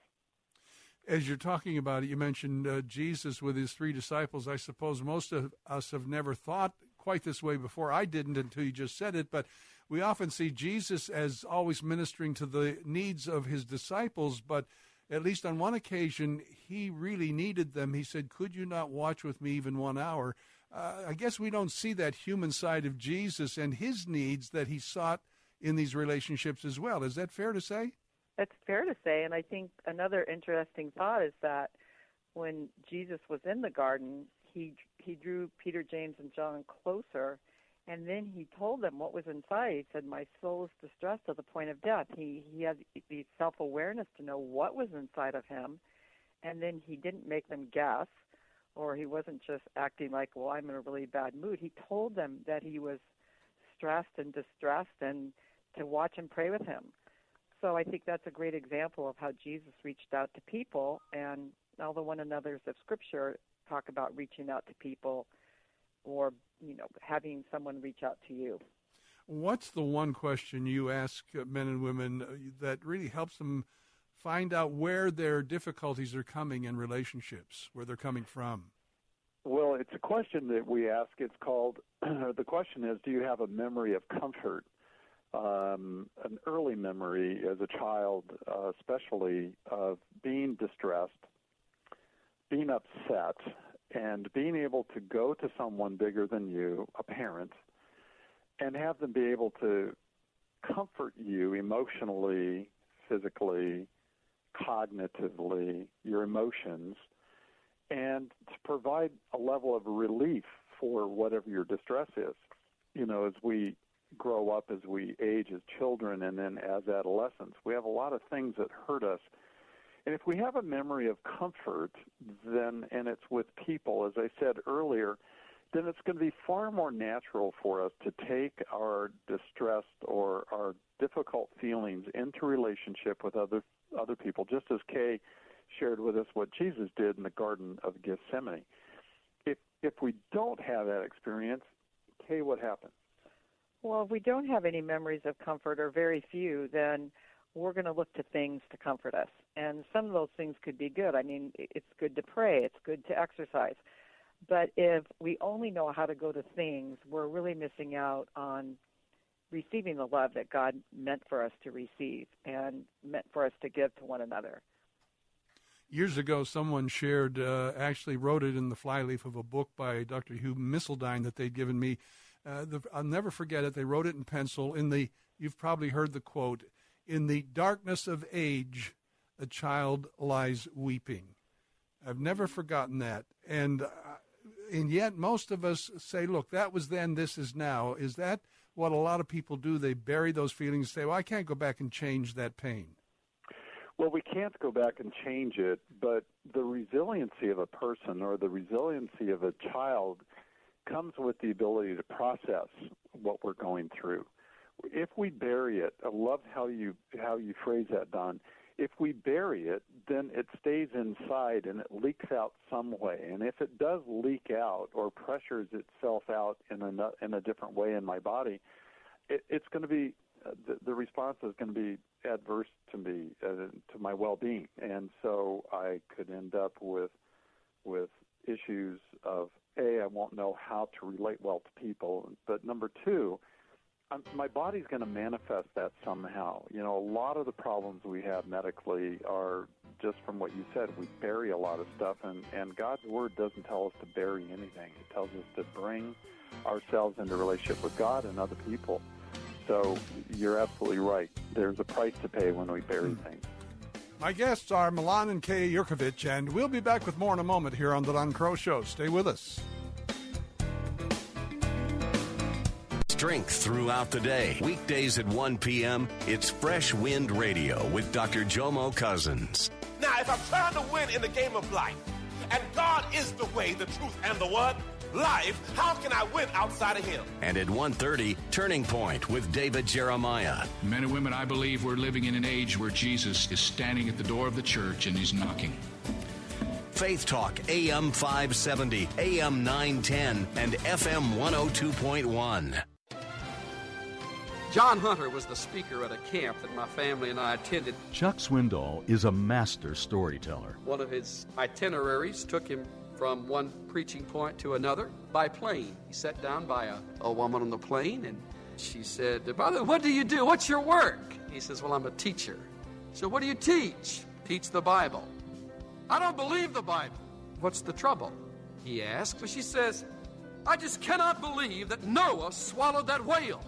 As you're talking about it, you mentioned uh, Jesus with his three disciples. I suppose most of us have never thought quite this way before. I didn't until you just said it, but we often see Jesus as always ministering to the needs of his disciples, but at least on one occasion, he really needed them. He said, Could you not watch with me even one hour? Uh, I guess we don't see that human side of Jesus and his needs that he sought in these relationships as well. Is that fair to say? That's fair to say. And I think another interesting thought is that when Jesus was in the garden, he he drew Peter, James, and John closer and then he told them what was inside. He said, "My soul is distressed to the point of death." He he had the self-awareness to know what was inside of him, and then he didn't make them guess, or he wasn't just acting like, "Well, I'm in a really bad mood." He told them that he was stressed and distressed, and to watch and pray with him. So I think that's a great example of how Jesus reached out to people, and all the one another's of Scripture talk about reaching out to people or you know having someone reach out to you. What's the one question you ask men and women uh, that really helps them find out where their difficulties are coming in relationships, where they're coming from? Well, it's a question that we ask. It's called the question is, do you have a memory of comfort? um, an early memory as a child, uh, especially of being distressed, being upset, and being able to go to someone bigger than you, a parent, and have them be able to comfort you emotionally, physically, cognitively, your emotions, and to provide a level of relief for whatever your distress is. You know, as we grow up, as we age as children, and then as adolescents, we have a lot of things that hurt us. And if we have a memory of comfort, then and it's with people, as I said earlier, then it's going to be far more natural for us to take our distressed or our difficult feelings into relationship with other other people, just as Kay shared with us what Jesus did in the Garden of Gethsemane. If if we don't have that experience, Kay, what happens? Well, if we don't have any memories of comfort or very few, then we're going to look to things to comfort us. And some of those things could be good. I mean, it's good to pray, it's good to exercise. But if we only know how to go to things, we're really missing out on receiving the love that God meant for us to receive and meant for us to give to one another. Years ago, someone shared, uh, actually wrote it in the flyleaf of a book by Dr. Hugh Missildine that they'd given me. Uh, the, I'll never forget it. They wrote it in pencil. In the, you've probably heard the quote, "In the darkness of age, a child lies weeping." I've never forgotten that, and uh, and yet most of us say, "Look, that was then. This is now." Is that what a lot of people do. They bury those feelings, and say, well, I can't go back and change that pain. Well, we can't go back and change it, but the resiliency of a person or the resiliency of a child comes with the ability to process what we're going through. If we bury it, I love how you how you phrase that, Don. If we bury it, then it stays inside and it leaks out some way. And if it does leak out or pressures itself out in a in a different way in my body, it, it's going to be uh, the, the response is going to be adverse to me uh, to my well-being, and so I could end up with with issues of a I won't know how to relate well to people, but number two I'm, my body's going to manifest that somehow. You know, a lot of the problems we have medically are just from what you said. We bury a lot of stuff, and, and God's Word doesn't tell us to bury anything. It tells us to bring ourselves into relationship with God and other people. So you're absolutely right. There's a price to pay when we bury hmm. things. My guests are Milan and Kay Yerkovich, and we'll be back with more in a moment here on The Don Kroah Show. Stay with us. Strength throughout the day. Weekdays at 1 p.m., it's Fresh Wind Radio with Dr. Jomo Cousins. Now, if I'm trying to win in the game of life, and God is the way, the truth, and the what? Life, how can I win outside of him? And at 1.30, Turning Point with David Jeremiah. Men and women, I believe we're living in an age where Jesus is standing at the door of the church and he's knocking. Faith Talk, AM 570, AM 910, and FM 102.1. John Hunter was the speaker at a camp that my family and I attended. Chuck Swindoll is a master storyteller. One of his itineraries took him from one preaching point to another by plane. He sat down by a, a woman on the plane and she said, Brother, what do you do? What's your work? He says, Well, I'm a teacher. So, what do you teach? Teach the Bible. I don't believe the Bible. What's the trouble? He asked. But she says, I just cannot believe that Noah swallowed that whale.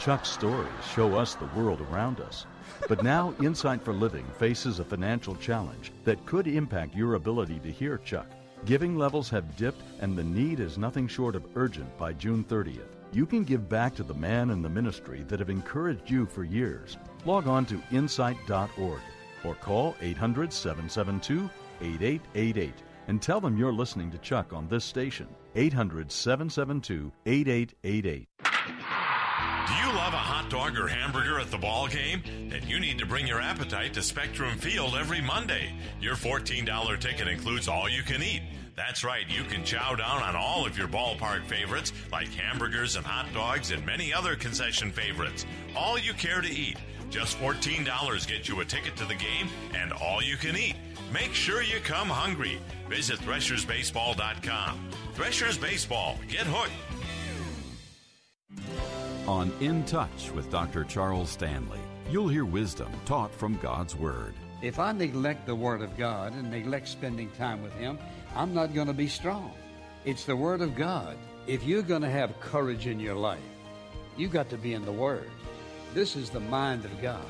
Chuck's stories show us the world around us. But now Insight for Living faces a financial challenge that could impact your ability to hear Chuck. Giving levels have dipped and the need is nothing short of urgent by June 30th. You can give back to the man and the ministry that have encouraged you for years. Log on to insight.org or call 800 772 8888 and tell them you're listening to Chuck on this station. 800 772 8888. Do you love a hot dog or hamburger at the ball game? Then you need to bring your appetite to Spectrum Field every Monday. Your $14 ticket includes all you can eat. That's right, you can chow down on all of your ballpark favorites like hamburgers and hot dogs and many other concession favorites. All you care to eat. Just $14 gets you a ticket to the game and all you can eat. Make sure you come hungry. Visit threshersbaseball.com. Threshers Baseball. Get hooked. On In Touch with Dr. Charles Stanley, you'll hear wisdom taught from God's Word. If I neglect the Word of God and neglect spending time with Him, I'm not going to be strong. It's the Word of God. If you're going to have courage in your life, you've got to be in the Word. This is the mind of God.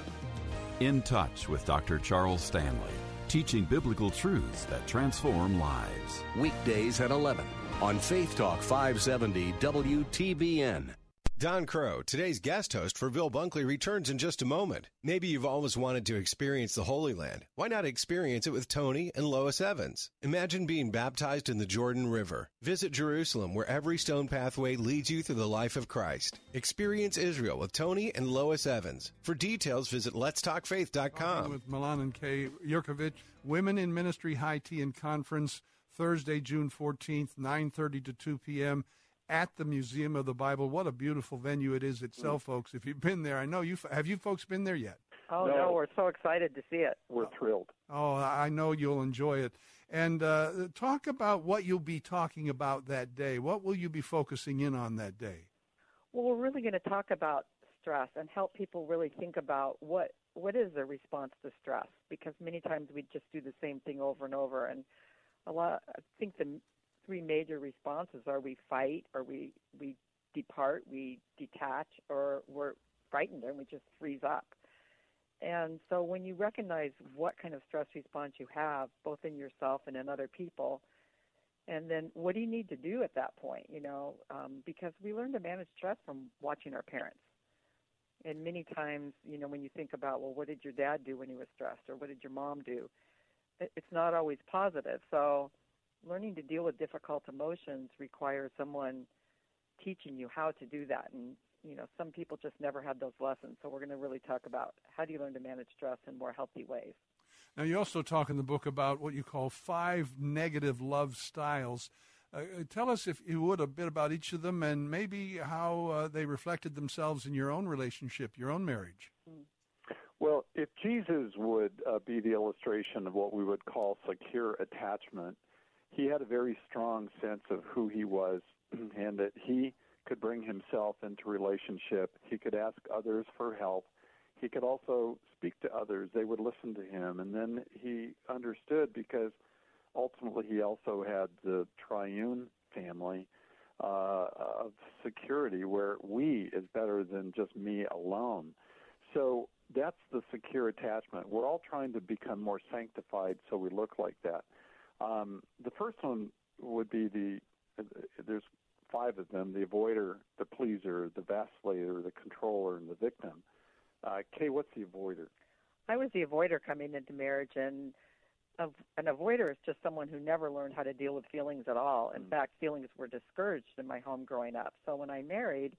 In Touch with Dr. Charles Stanley, teaching biblical truths that transform lives. Weekdays at 11 on Faith Talk 570 WTBN. Don Kroah, today's guest host for Bill Bunkley, returns in just a moment. Maybe you've always wanted to experience the Holy Land. Why not experience it with Tony and Lois Evans? Imagine being baptized in the Jordan River. Visit Jerusalem, where every stone pathway leads you through the life of Christ. Experience Israel with Tony and Lois Evans. For details, visit letstalkfaith.com. With Milan and Kay Yerkovich, Women in Ministry High Tea and Conference, Thursday, June 14th, 9.30 to 2 p.m., at the Museum of the Bible. What a beautiful venue it is itself, folks. If you've been there, I know you have you folks been there yet? Oh no, no we're so excited to see it. We're thrilled. Oh, I know you'll enjoy it. And uh, talk about what you'll be talking about that day. What will you be focusing in on that day? Well, we're really going to talk about stress and help people really think about what what is a response to stress because many times we just do the same thing over and over and a lot I think the three major responses are we fight or we we depart, we detach, or we're frightened and we just freeze up. And so when you recognize what kind of stress response you have, both in yourself and in other people, and then what do you need to do at that point? You know, um, because we learn to manage stress from watching our parents. And many times, you know, when you think about, well, what did your dad do when he was stressed, or what did your mom do? It's not always positive. So learning to deal with difficult emotions requires someone teaching you how to do that. And you know some people just never had those lessons. So we're going to really talk about how do you learn to manage stress in more healthy ways. Now you also talk in the book about what you call five negative love styles. Uh, uh tell us if you would a bit about each of them and maybe how uh, they reflected themselves in your own relationship your own marriage. Well if jesus would uh, be the illustration of what we would call secure attachment he had a very strong sense of who he was and that he could bring himself into relationship. He could ask others for help. He could also speak to others. They would listen to him. And then he understood because ultimately he also had the triune family uh, of security where we is better than just me alone. So that's the secure attachment. We're all trying to become more sanctified so we look like that. Um, the first one would be the there's five of them: the avoider, the pleaser, the vacillator, the controller, and the victim. Uh, Kay, what's the avoider? I was the avoider coming into marriage, and an avoider is just someone who never learned how to deal with feelings at all. In mm. fact, feelings were discouraged in my home growing up. So when I married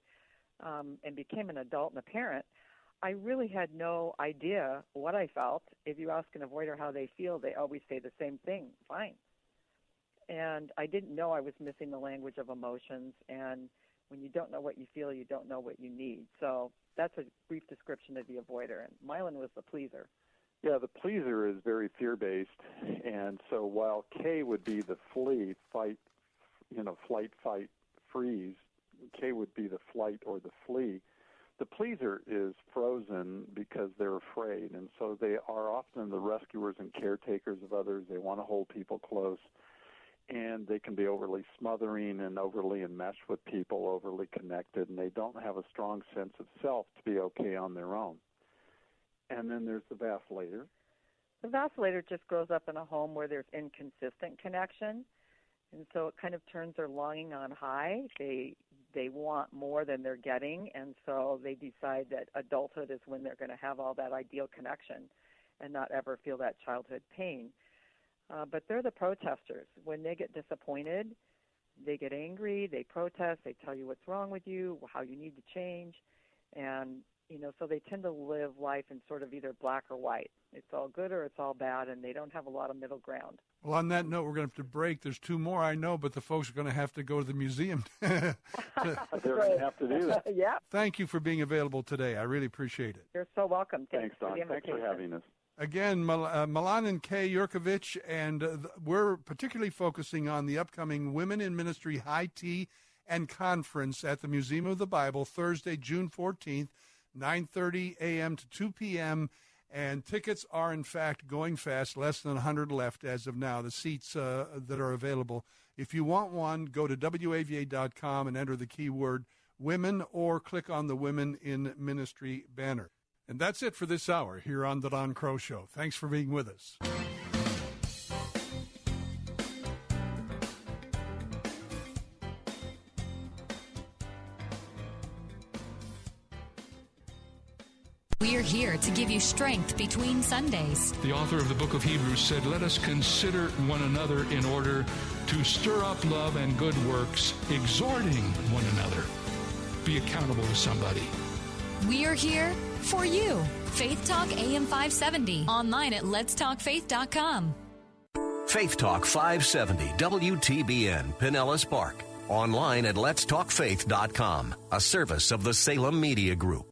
um, and became an adult and a parent, I really had no idea what I felt. If you ask an avoider how they feel, they always say the same thing fine. And I didn't know I was missing the language of emotions. And when you don't know what you feel, you don't know what you need. So that's a brief description of the avoider. And Milan was the pleaser. Yeah, the pleaser is very fear based. And so while Kay would be the flee, fight, you know, flight, fight, freeze, Kay would be the flight or the flee the pleaser is frozen because they're afraid, and so they are often the rescuers and caretakers of others. They want to hold people close, and they can be overly smothering and overly enmeshed with people, overly connected, and they don't have a strong sense of self to be okay on their own. And then there's the vacillator. The vacillator just grows up in a home where there's inconsistent connection. And so it kind of turns their longing on high. They they want more than they're getting, and so they decide that adulthood is when they're going to have all that ideal connection and not ever feel that childhood pain. Uh, but they're the protesters. When they get disappointed, they get angry, they protest, they tell you what's wrong with you, how you need to change, and you know, so they tend to live life in sort of either black or white. It's all good or it's all bad, and they don't have a lot of middle ground. Well, on that note, we're going to have to break. There's two more I know, but the folks are going to have to go to the museum. They're going to have to do that. yeah. Thank you for being available today. I really appreciate it. You're so welcome. Thanks, Thanks Don. For Thanks for having us. Again, Mal- uh, Milan and Kay Yerkovich, and uh, th- we're particularly focusing on the upcoming Women in Ministry High Tea and conference at the Museum of the Bible Thursday, June 14th, 9:30 a.m. to 2 p.m. And tickets are, in fact, going fast. Less than 100 left as of now. The seats uh, that are available. If you want one, go to wava.com and enter the keyword women or click on the Women in Ministry banner. And that's it for this hour here on The Don Kroah Show. Thanks for being with us. Here to give you strength between Sundays. The author of the book of Hebrews said, Let us consider one another in order to stir up love and good works, exhorting one another. Be accountable to somebody. We're here for you. Faith Talk AM 570. Online at letstalkfaith.com. Faith Talk 570 WTBN Pinellas Park. Online at letstalkfaith.com. A service of the Salem Media Group.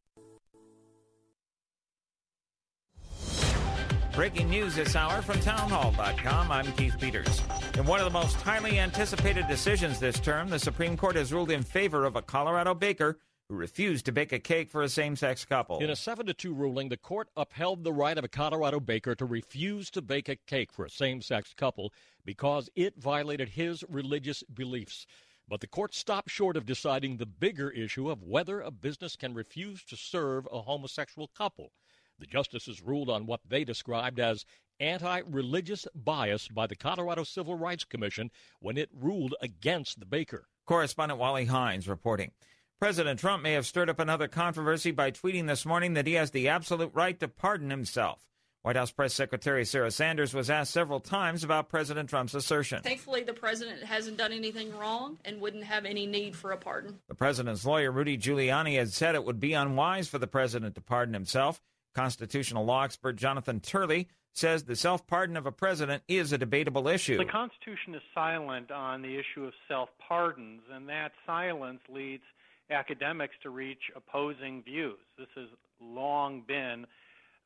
Breaking news this hour from townhall.com. I'm Keith Peters. In one of the most highly anticipated decisions this term, the Supreme Court has ruled in favor of a Colorado baker who refused to bake a cake for a same sex couple. In a 7 to 2 ruling, the court upheld the right of a Colorado baker to refuse to bake a cake for a same sex couple because it violated his religious beliefs. But the court stopped short of deciding the bigger issue of whether a business can refuse to serve a homosexual couple. The justices ruled on what they described as anti religious bias by the Colorado Civil Rights Commission when it ruled against the baker. Correspondent Wally Hindes reporting. President Trump may have stirred up another controversy by tweeting this morning that he has the absolute right to pardon himself. White House Press Secretary Sarah Sanders was asked several times about President Trump's assertion. Thankfully, the president hasn't done anything wrong and wouldn't have any need for a pardon. The president's lawyer, Rudy Giuliani, had said it would be unwise for the president to pardon himself. Constitutional law expert Jonathan Turley says the self pardon of a president is a debatable issue. The Constitution is silent on the issue of self pardons, and that silence leads academics to reach opposing views. This has long been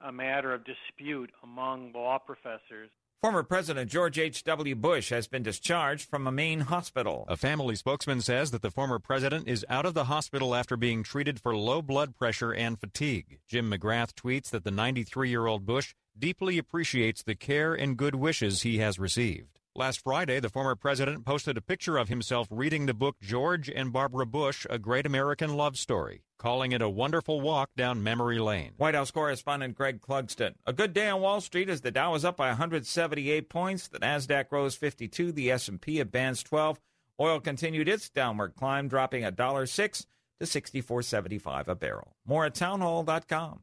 a matter of dispute among law professors. Former President George H.W. Bush has been discharged from a Maine hospital. A family spokesman says that the former president is out of the hospital after being treated for low blood pressure and fatigue. Jim McGrath tweets that the 93 year old Bush deeply appreciates the care and good wishes he has received. Last Friday, the former president posted a picture of himself reading the book George and Barbara Bush, A Great American Love Story, calling it a wonderful walk down memory lane. White House correspondent Greg Clugston. A good day on Wall Street as the Dow is up by 178 points, the Nasdaq rose 52, the S&P advanced 12. Oil continued its downward climb, dropping a dollar six to 64.75 a barrel. More at townhall.com.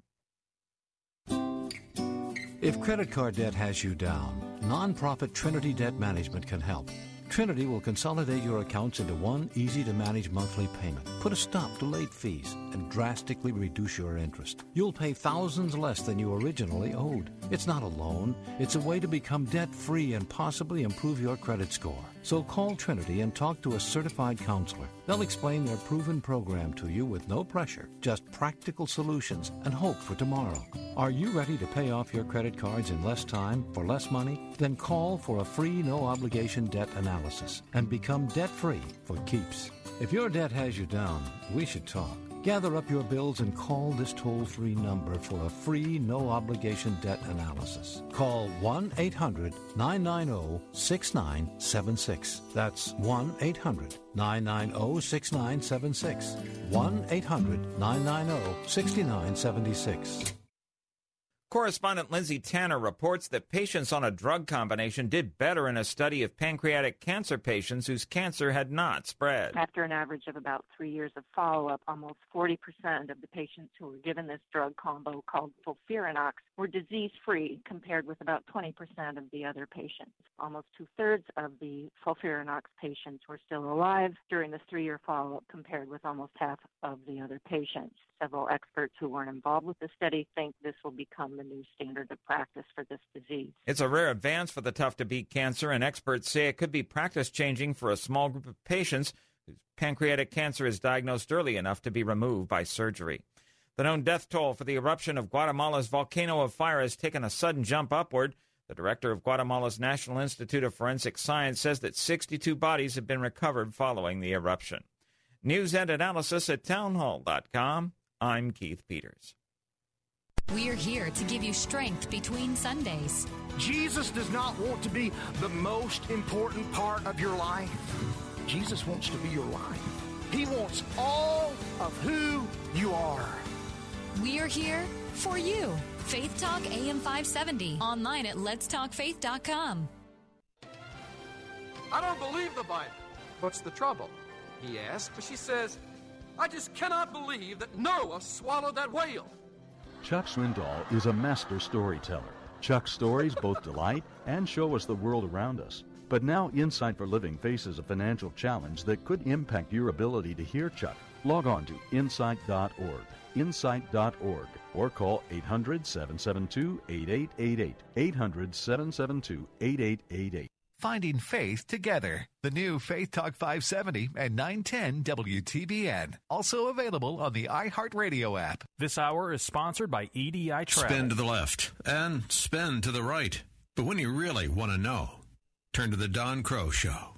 If credit card debt has you down, nonprofit Trinity Debt Management can help. Trinity will consolidate your accounts into one easy to manage monthly payment, put a stop to late fees, and drastically reduce your interest. You'll pay thousands less than you originally owed. It's not a loan, it's a way to become debt free and possibly improve your credit score. So call Trinity and talk to a certified counselor. They'll explain their proven program to you with no pressure, just practical solutions and hope for tomorrow. Are you ready to pay off your credit cards in less time for less money? Then call for a free no obligation debt analysis and become debt free for keeps. If your debt has you down, we should talk. Gather up your bills and call this toll free number for a free, no obligation debt analysis. Call 1 800 990 6976. That's 1 800 990 6976. 1 800 990 6976. Correspondent Lindsey Tanner reports that patients on a drug combination did better in a study of pancreatic cancer patients whose cancer had not spread. After an average of about three years of follow up, almost 40% of the patients who were given this drug combo called FOLFIRINOX were disease free compared with about 20% of the other patients. Almost two thirds of the FOLFIRINOX patients were still alive during this three year follow up compared with almost half of the other patients. Several experts who weren't involved with the study think this will become the new standard of practice for this disease. It's a rare advance for the tough to beat cancer, and experts say it could be practice changing for a small group of patients whose pancreatic cancer is diagnosed early enough to be removed by surgery. The known death toll for the eruption of Guatemala's volcano of fire has taken a sudden jump upward. The director of Guatemala's National Institute of Forensic Science says that 62 bodies have been recovered following the eruption. News and analysis at townhall.com. I'm Keith Peters. We're here to give you strength between Sundays. Jesus does not want to be the most important part of your life. Jesus wants to be your life. He wants all of who you are. We are here for you. Faith Talk AM 570. Online at letstalkfaith.com. I don't believe the Bible. What's the trouble? He asked. She says, I just cannot believe that Noah swallowed that whale. Chuck Swindoll is a master storyteller. Chuck's stories both delight and show us the world around us. But now Insight for Living faces a financial challenge that could impact your ability to hear Chuck. Log on to insight.org, insight.org, or call 800 772 8888. 800 772 8888. Finding Faith Together. The new Faith Talk 570 and 910 WTBN. Also available on the iHeartRadio app. This hour is sponsored by EDI Travel. Spin to the left and spin to the right. But when you really want to know, turn to the Don Kroah Show.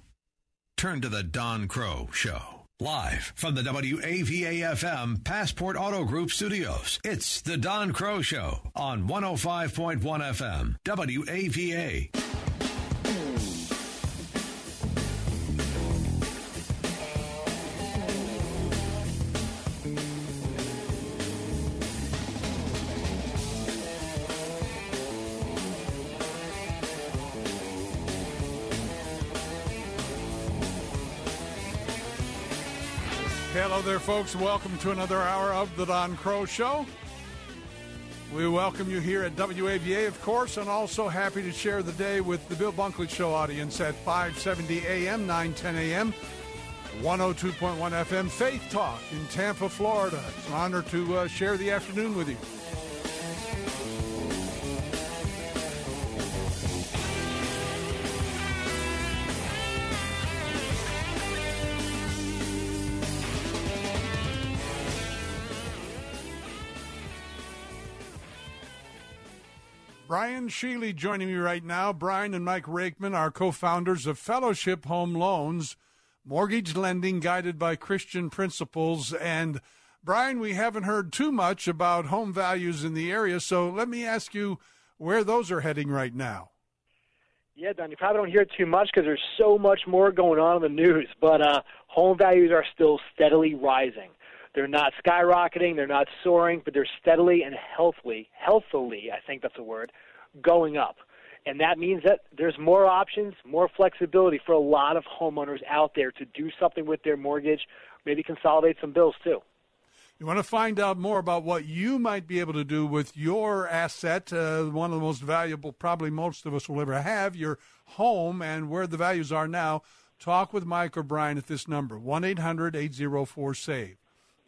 Turn to the Don Kroah Show. Live from the WAVA FM Passport Auto Group studios, it's the Don Kroah Show on 105.1 FM, WAVA. Hello there, folks. Welcome to another hour of the Don Kroah Show. We welcome you here at WAVA, of course, and also happy to share the day with the Bill Bunkley Show audience at 570 AM, 910 AM, 102.1 FM, Faith Talk in Tampa, Florida. It's an honor to uh, share the afternoon with you. Brian Sheely joining me right now. Brian and Mike Rakeman are co founders of Fellowship Home Loans, mortgage lending guided by Christian principles. And Brian, we haven't heard too much about home values in the area, so let me ask you where those are heading right now. Yeah, Don, you probably don't hear too much because there's so much more going on in the news, but uh, home values are still steadily rising. They're not skyrocketing, they're not soaring, but they're steadily and healthily, healthily, I think that's a word, going up. And that means that there's more options, more flexibility for a lot of homeowners out there to do something with their mortgage, maybe consolidate some bills too. You want to find out more about what you might be able to do with your asset, uh, one of the most valuable, probably most of us will ever have, your home, and where the values are now. Talk with Mike or Brian at this number, 1 800 804 SAVE.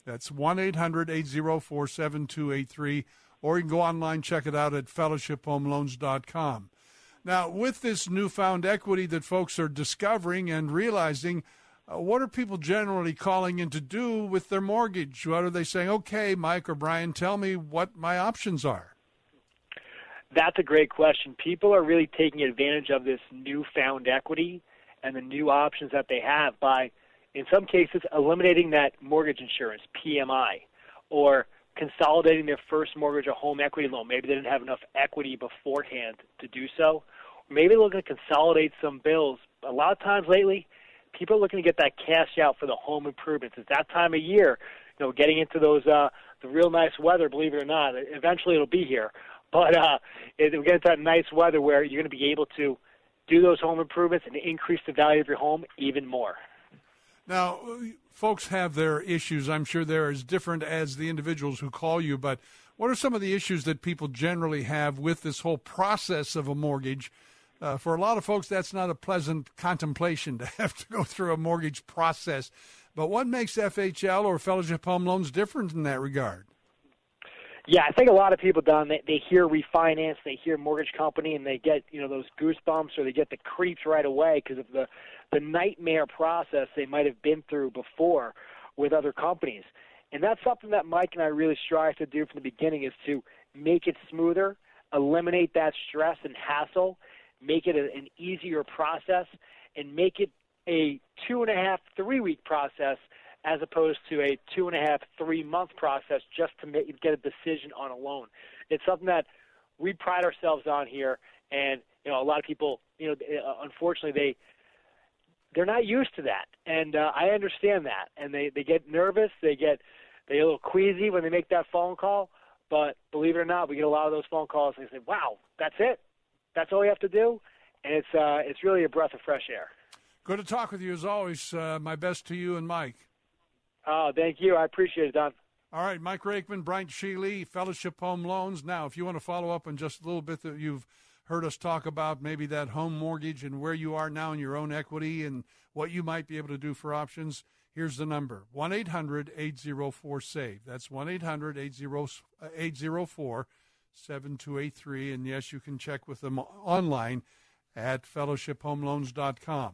That's 1 800 804 7283. Or you can go online, check it out at fellowshiphomeloans.com. Now, with this newfound equity that folks are discovering and realizing, uh, what are people generally calling in to do with their mortgage? What are they saying? Okay, Mike or Brian, tell me what my options are. That's a great question. People are really taking advantage of this newfound equity and the new options that they have by in some cases, eliminating that mortgage insurance, PMI, or consolidating their first mortgage or home equity loan. Maybe they didn't have enough equity beforehand to do so. Maybe they're looking to consolidate some bills. A lot of times lately, people are looking to get that cash out for the home improvements. It's that time of year, you know, getting into those uh, the real nice weather. Believe it or not, eventually it'll be here. But uh, it, we get into that nice weather where you're going to be able to do those home improvements and increase the value of your home even more. Now, folks have their issues. I'm sure they're as different as the individuals who call you, but what are some of the issues that people generally have with this whole process of a mortgage? Uh, for a lot of folks, that's not a pleasant contemplation to have to go through a mortgage process. But what makes FHL or Fellowship Home Loans different in that regard? Yeah, I think a lot of people, Don, they, they hear refinance, they hear mortgage company, and they get you know those goosebumps or they get the creeps right away because of the the nightmare process they might have been through before with other companies. And that's something that Mike and I really strive to do from the beginning is to make it smoother, eliminate that stress and hassle, make it a, an easier process, and make it a two and a half, three week process as opposed to a two and a half, three month process just to make, get a decision on a loan. It's something that we pride ourselves on here, and you know a lot of people, you know, unfortunately they they're not used to that, and uh, I understand that, and they they get nervous, they get they get a little queasy when they make that phone call. But believe it or not, we get a lot of those phone calls, and they say, "Wow, that's it, that's all we have to do," and it's uh, it's really a breath of fresh air. Good to talk with you as always. Uh, my best to you and Mike. Oh, thank you. I appreciate it, Don. All right, Mike Rakeman, Brian Sheely, Fellowship Home Loans. Now, if you want to follow up on just a little bit that you've heard us talk about, maybe that home mortgage and where you are now in your own equity and what you might be able to do for options, here's the number 1 800 804 SAVE. That's 1 800 804 7283. And yes, you can check with them online at fellowshiphomeloans.com.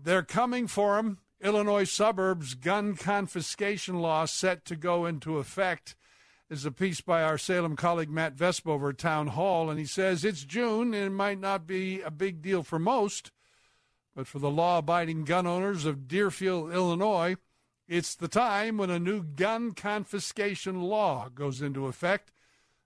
They're coming for them Illinois suburbs gun confiscation law set to go into effect is a piece by our Salem colleague Matt Vespa over at Town Hall, and he says it's June and it might not be a big deal for most, but for the law abiding gun owners of Deerfield, Illinois, it's the time when a new gun confiscation law goes into effect.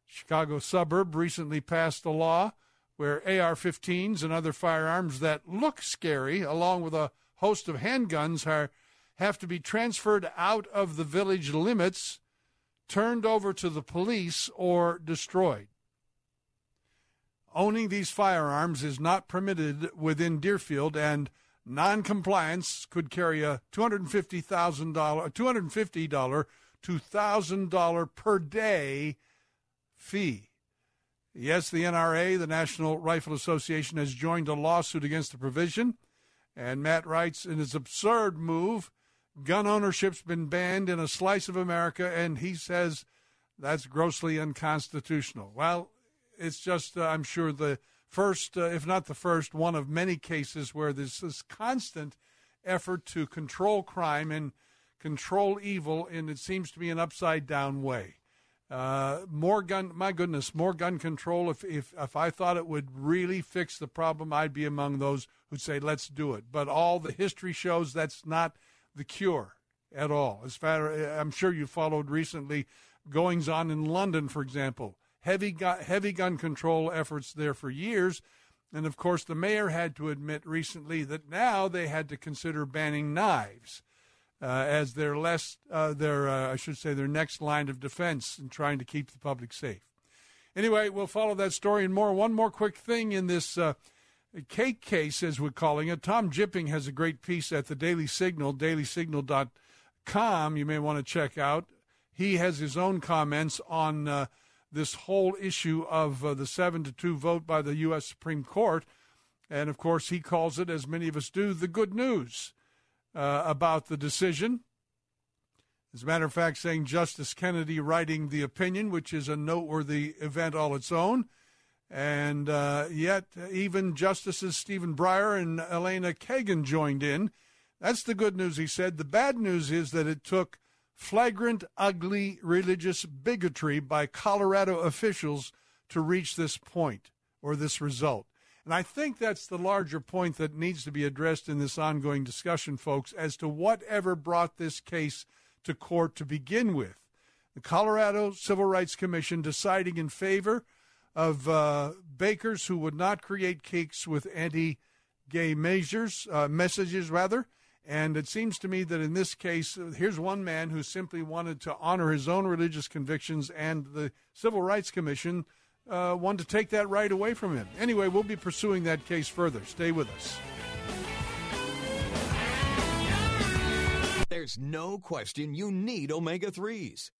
Chicago suburb recently passed a law where AR 15s and other firearms that look scary, along with a host of handguns are, have to be transferred out of the village limits, turned over to the police, or destroyed. Owning these firearms is not permitted within Deerfield, and noncompliance could carry a $250,000, $250 to $1,000 per day fee. Yes, the NRA, the National Rifle Association, has joined a lawsuit against the provision. And Matt writes, in his absurd move, gun ownership's been banned in a slice of America, and he says that's grossly unconstitutional. Well, it's just, uh, I'm sure, the first, uh, if not the first, one of many cases where there's this constant effort to control crime and control evil, and it seems to be an upside down way. Uh, more gun, my goodness, more gun control. If, if if I thought it would really fix the problem, I'd be among those who'd say let's do it. But all the history shows that's not the cure at all. As far I'm sure you followed recently goings on in London, for example, heavy gun, heavy gun control efforts there for years, and of course the mayor had to admit recently that now they had to consider banning knives uh, as their less uh, their uh, I should say their next line of defense in trying to keep the public safe. Anyway, we'll follow that story and more. One more quick thing in this uh, cake case, as we're calling it. Tom Jipping has a great piece at the Daily Signal, dailysignal.com. You may want to check out. He has his own comments on uh, this whole issue of uh, the seven to two vote by the U.S. Supreme Court, and of course he calls it, as many of us do, the good news uh, about the decision. As a matter of fact, saying Justice Kennedy writing the opinion, which is a noteworthy event all its own. And uh, yet, even Justices Stephen Breyer and Elena Kagan joined in. That's the good news, he said. The bad news is that it took flagrant, ugly religious bigotry by Colorado officials to reach this point or this result. And I think that's the larger point that needs to be addressed in this ongoing discussion, folks, as to whatever brought this case to court to begin with. The Colorado Civil Rights Commission deciding in favor of uh, bakers who would not create cakes with anti gay measures, uh, messages, rather. And it seems to me that in this case, here's one man who simply wanted to honor his own religious convictions, and the Civil Rights Commission uh, wanted to take that right away from him. Anyway, we'll be pursuing that case further. Stay with us. There's no question you need omega 3s.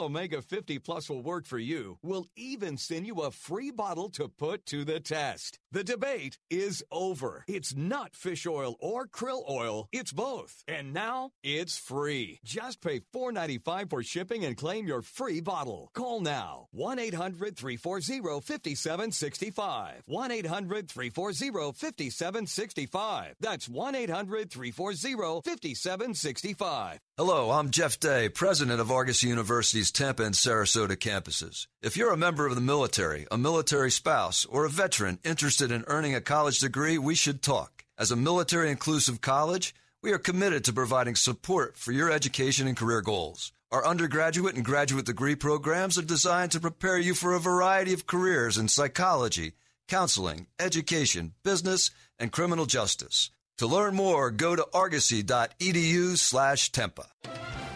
Omega 50 Plus will work for you, we'll even send you a free bottle to put to the test. The debate is over. It's not fish oil or krill oil, it's both. And now it's free. Just pay $4.95 for shipping and claim your free bottle. Call now 1 800 340 5765. 1 800 340 5765. That's 1 800 340 5765. Hello, I'm Jeff Day, president of Argosy University's Tampa and Sarasota campuses. If you're a member of the military, a military spouse, or a veteran interested in earning a college degree, we should talk. As a military inclusive college, we are committed to providing support for your education and career goals. Our undergraduate and graduate degree programs are designed to prepare you for a variety of careers in psychology, counseling, education, business, and criminal justice. To learn more, go to argosy.edu slash Tampa.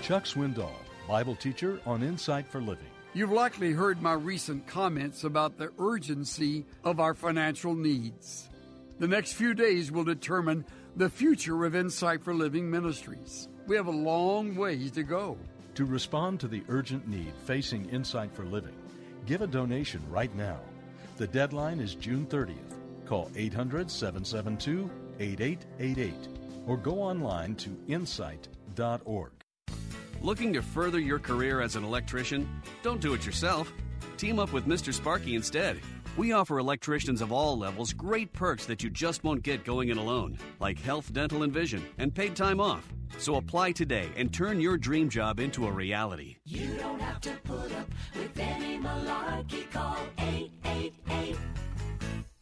Chuck Swindoll, Bible teacher on Insight for Living. You've likely heard my recent comments about the urgency of our financial needs. The next few days will determine the future of Insight for Living Ministries. We have a long ways to go. To respond to the urgent need facing Insight for Living, give a donation right now. The deadline is June 30th. Call 800 772 8888 or go online to insight.org. Looking to further your career as an electrician? Don't do it yourself. Team up with Mr. Sparky instead. We offer electricians of all levels great perks that you just won't get going it alone, like health, dental, and vision, and paid time off. So apply today and turn your dream job into a reality. You don't have to put up with any malarkey. Call 888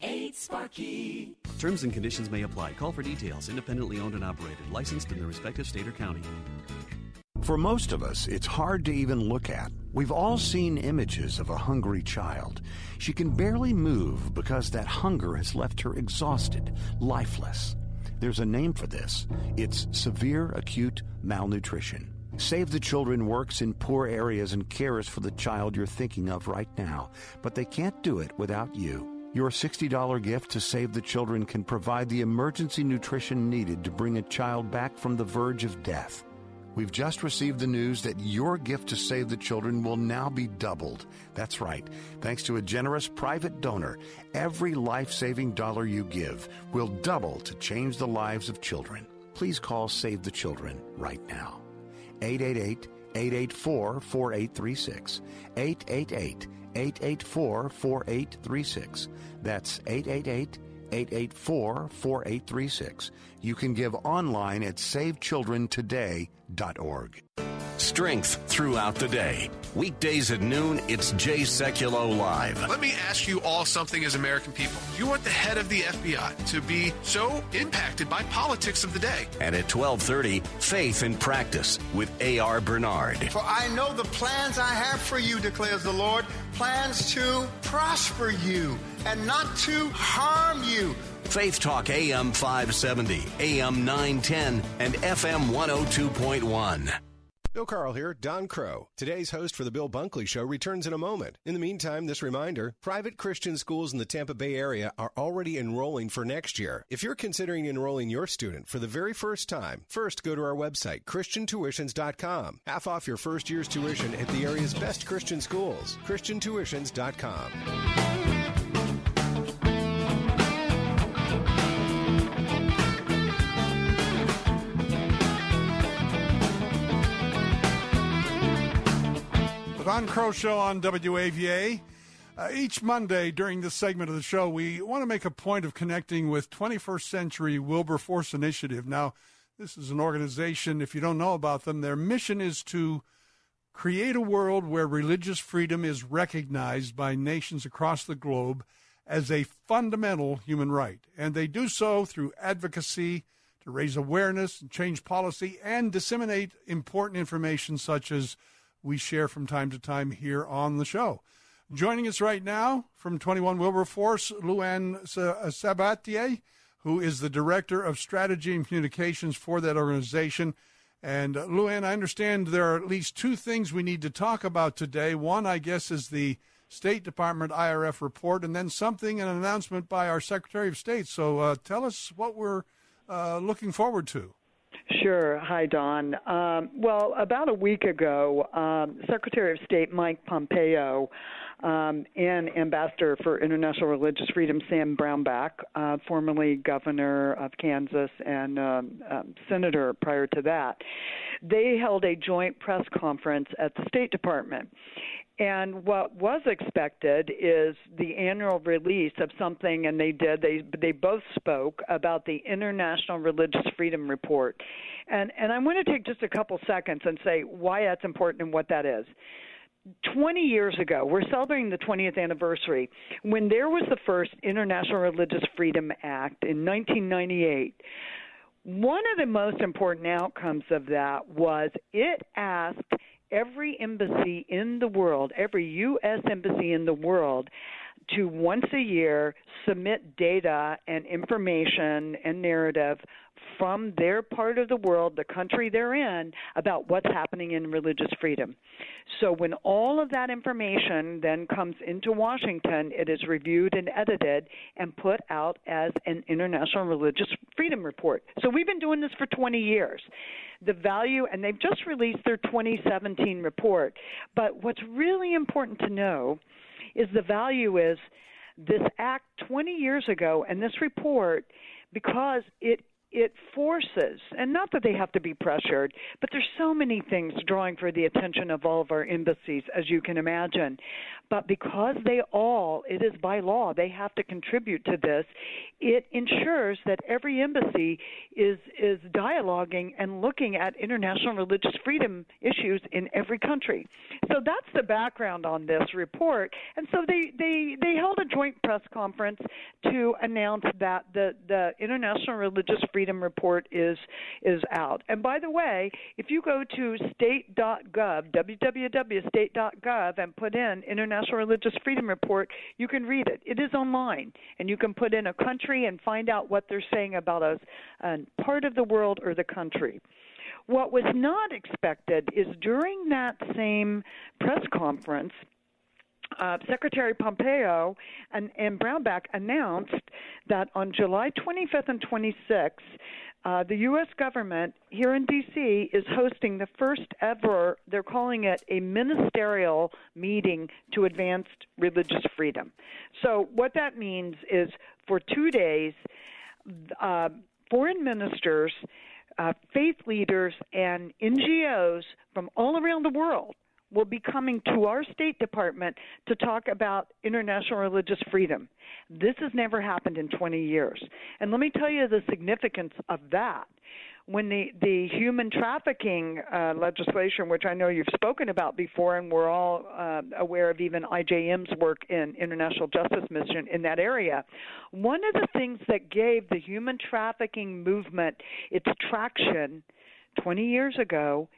8 Sparky. Terms and conditions may apply. Call for details. Independently owned and operated. Licensed in the respective state or county. For most of us, it's hard to even look at. We've all seen images of a hungry child. She can barely move because that hunger has left her exhausted, lifeless. There's a name for this. It's severe acute malnutrition. Save the Children works in poor areas and cares for the child you're thinking of right now, but they can't do it without you. Your $60 gift to Save the Children can provide the emergency nutrition needed to bring a child back from the verge of death. We've just received the news that your gift to Save the Children will now be doubled. That's right. Thanks to a generous private donor, every life saving dollar you give will double to change the lives of children. Please call Save the Children right now. 888 884 4836. 888 884 4836. That's 888 884 4836. You can give online at savechildrentoday.org. Strength throughout the day. Weekdays at noon, it's Jay Sekulow Live. Let me ask you all something as American people. You want the head of the FBI to be so impacted by politics of the day. And at 1230, Faith in Practice with A.R. Bernard. For I know the plans I have for you, declares the Lord, plans to prosper you and not to harm you. Faith Talk AM 570, AM 910, and FM 102.1. Bill Carl here, Don Kroah. Today's host for the Bill Bunkley Show returns in a moment. In the meantime, this reminder private Christian schools in the Tampa Bay area are already enrolling for next year. If you're considering enrolling your student for the very first time, first go to our website, ChristianTuitions.com. Half off your first year's tuition at the area's best Christian schools, ChristianTuitions.com. The Don Kroah Show on WAVA. Uh, each Monday during this segment of the show, we want to make a point of connecting with 21st Century Wilberforce Initiative. Now, this is an organization, if you don't know about them, their mission is to create a world where religious freedom is recognized by nations across the globe as a fundamental human right. And they do so through advocacy to raise awareness and change policy and disseminate important information such as we share from time to time here on the show. Joining us right now from 21 Wilberforce, Luann Sabatier, who is the Director of Strategy and Communications for that organization. And uh, Luann, I understand there are at least two things we need to talk about today. One, I guess, is the State Department IRF report, and then something, an announcement by our Secretary of State. So uh, tell us what we're uh, looking forward to. Sure. Hi, Don. Um, well, about a week ago, um, Secretary of State Mike Pompeo um, and Ambassador for International Religious Freedom Sam Brownback, uh, formerly governor of Kansas and um, um, senator prior to that, they held a joint press conference at the State Department. And what was expected is the annual release of something, and they did. They they both spoke about the International Religious Freedom Report, and and I want to take just a couple seconds and say why that's important and what that is. 20 years ago, we're celebrating the 20th anniversary, when there was the first International Religious Freedom Act in 1998. One of the most important outcomes of that was it asked every embassy in the world, every U.S. embassy in the world, to once a year submit data and information and narrative from their part of the world, the country they're in, about what's happening in religious freedom. So when all of that information then comes into Washington, it is reviewed and edited and put out as an International Religious Freedom Report. So we've been doing this for 20 years. The value, and they've just released their 2017 report. But what's really important to know is the value is this act 20 years ago and this report because it it forces, and not that they have to be pressured, but there's so many things drawing for the attention of all of our embassies, as you can imagine. But because they all, it is by law, they have to contribute to this, it ensures that every embassy is is dialoguing and looking at international religious freedom issues in every country. So that's the background on this report. And so they they they held a joint press conference to announce that the the International Religious Freedom Report is is out. And by the way, if you go to state.gov, www.state.gov and put in International Religious Freedom Report, you can read it. It is online and you can put in a country and find out what they're saying about us, uh, part of the world or the country. What was not expected is during that same press conference, uh, Secretary Pompeo and, and Brownback announced that on July 25th and 26th, uh, the U.S. government here in D.C. is hosting the first ever, they're calling it a ministerial meeting to advance religious freedom. So, what that means is for two days, uh, foreign ministers, uh, faith leaders, and NGOs from all around the world will be coming to our State Department to talk about international religious freedom. This has never happened in 20 years. And let me tell you the significance of that when the the human trafficking uh, legislation, which I know you've spoken about before, and we're all uh, aware of even IJM's work in International Justice Mission in that area, one of the things that gave the human trafficking movement its traction 20 years ago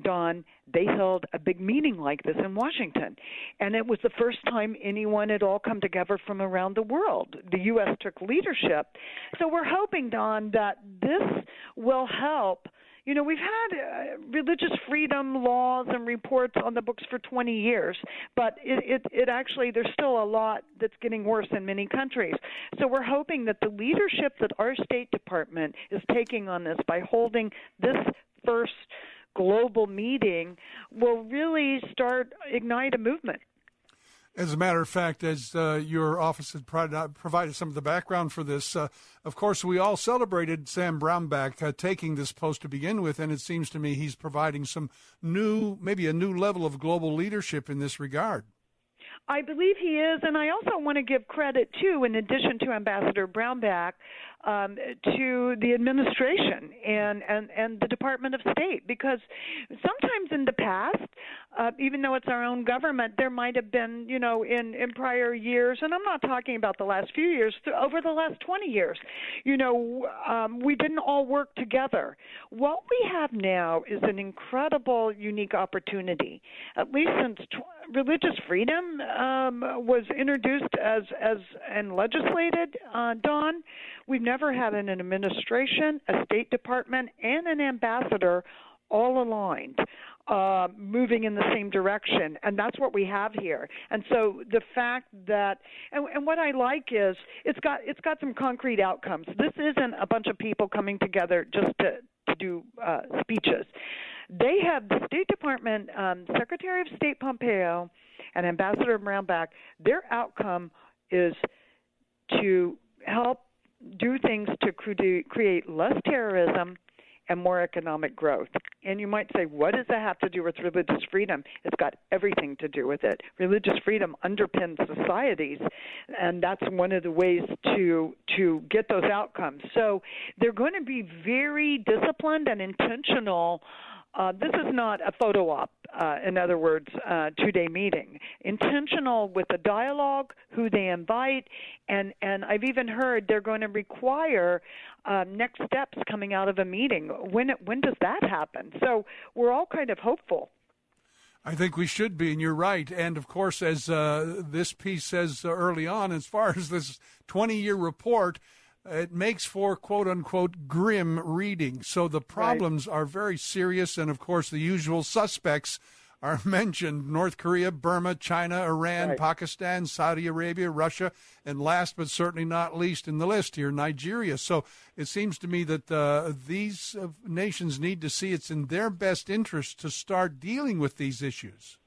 Don, they held a big meeting like this in Washington. And it was the first time anyone had all come together from around the world. The U.S. took leadership. So we're hoping, Don, that this will help. You know, we've had uh, religious freedom laws and reports on the books for 20 years, but it, it, it actually, there's still a lot that's getting worse in many countries. So we're hoping that the leadership that our State Department is taking on this by holding this first global meeting will really start ignite a movement. As a matter of fact, as uh, your office had provided some of the background for this, uh, of course, we all celebrated Sam Brownback uh, taking this post to begin with, and it seems to me he's providing some new, maybe a new level of global leadership in this regard. I believe he is, and I also want to give credit too, in addition to Ambassador Brownback, um, to the administration and, and, and the Department of State because sometimes in the past, uh, even though it's our own government, there might have been, you know, in, in prior years, and I'm not talking about the last few years, over the last 20 years, you know, um, we didn't all work together. What we have now is an incredible, unique opportunity, at least since tw- religious freedom um, was introduced as, as and legislated, uh, Don. We've never had an administration, a State Department, and an ambassador all aligned, uh, moving in the same direction, and that's what we have here. And so the fact that, and, and what I like is it's got it's got some concrete outcomes. This isn't a bunch of people coming together just to to do uh, speeches. They have the State Department um, Secretary of State Pompeo and Ambassador Brownback. Their outcome is to help do things to create less terrorism and more economic growth. And you might say, what does that have to do with religious freedom? It's got everything to do with it. Religious freedom underpins societies, and that's one of the ways to to get those outcomes. So they're going to be very disciplined and intentional uh, this is not a photo op, uh, in other words, uh, two day meeting. Intentional with the dialogue, who they invite, and, and I've even heard they're going to require um, next steps coming out of a meeting. When, when does that happen? So we're all kind of hopeful. I think we should be, and you're right. And of course, as uh, this piece says early on, as far as this 20 year report, it makes for quote unquote grim reading. So the problems right. are very serious, and of course, the usual suspects are mentioned North Korea, Burma, China, Iran, right. Pakistan, Saudi Arabia, Russia, and last but certainly not least in the list here, Nigeria. So it seems to me that uh, these uh, nations need to see it's in their best interest to start dealing with these issues.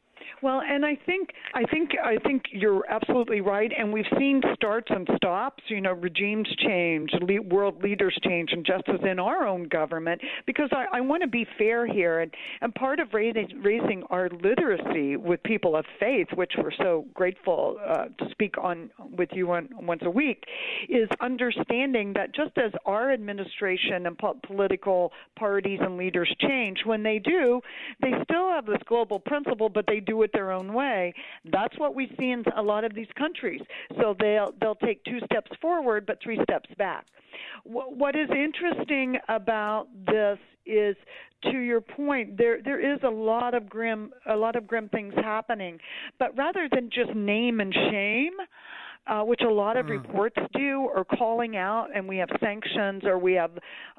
Well, and I think I think I think you're absolutely right, and we've seen starts and stops. You know, regimes change, world leaders change, and just as in our own government, because I, I want to be fair here, and and part of raising raising our literacy with people of faith, which we're so grateful uh, to speak on with you on, once a week, is understanding that just as our administration and po- political parties and leaders change, when they do, they still have this global principle, but they do it their own way. That's what we see in a lot of these countries. So they'll they'll take two steps forward but three steps back. What is interesting about this is to your point there there is a lot of grim a lot of grim things happening but rather than just name and shame uh, which a lot of mm. reports do, or calling out, and we have sanctions, or we have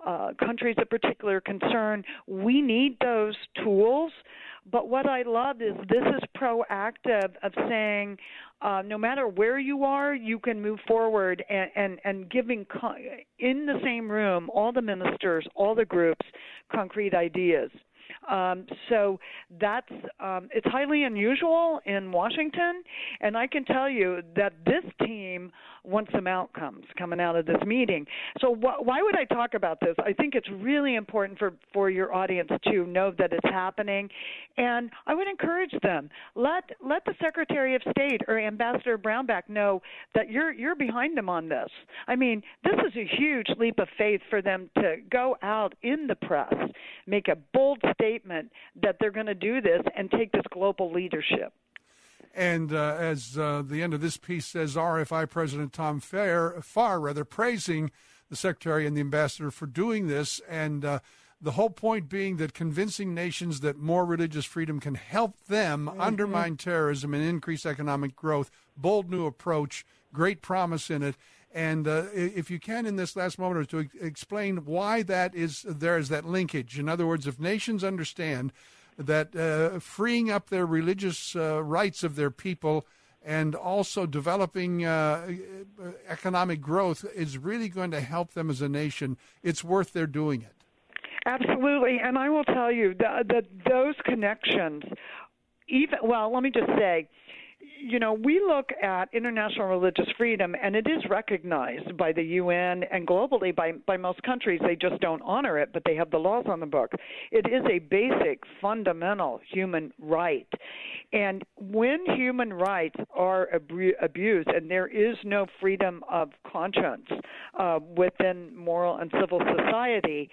uh, countries of particular concern. We need those tools but what I love is this is proactive of saying, uh, no matter where you are, you can move forward and, and, and giving in the same room all the ministers, all the groups, concrete ideas. Um, so that's um, it's highly unusual in Washington, and I can tell you that this team wants some outcomes coming out of this meeting. So wh- why would I talk about this? I think it's really important for for your audience to know that it's happening, and I would encourage them let let the Secretary of State or Ambassador Brownback know that you're you're behind them on this. I mean, this is a huge leap of faith for them to go out in the press, make a bold statement that they're going to do this and take this global leadership. And uh, as uh, the end of this piece says, RFI President Tom Fair, Farr, rather, praising the Secretary and the Ambassador for doing this. And uh, the whole point being that convincing nations that more religious freedom can help them mm-hmm. undermine terrorism and increase economic growth. Bold new approach, great promise in it. And uh, if you can, in this last moment, to explain why that is there is that linkage. In other words, if nations understand that uh, freeing up their religious uh, rights of their people and also developing uh, economic growth is really going to help them as a nation. It's worth their doing it. Absolutely, and I will tell you that, that those connections, even well, let me just say you know, we look at international religious freedom, and it is recognized by the UN and globally by, by most countries. They just don't honor it, but they have the laws on the book. It is a basic, fundamental human right. And when human rights are abu- abused, and there is no freedom of conscience uh, within moral and civil society,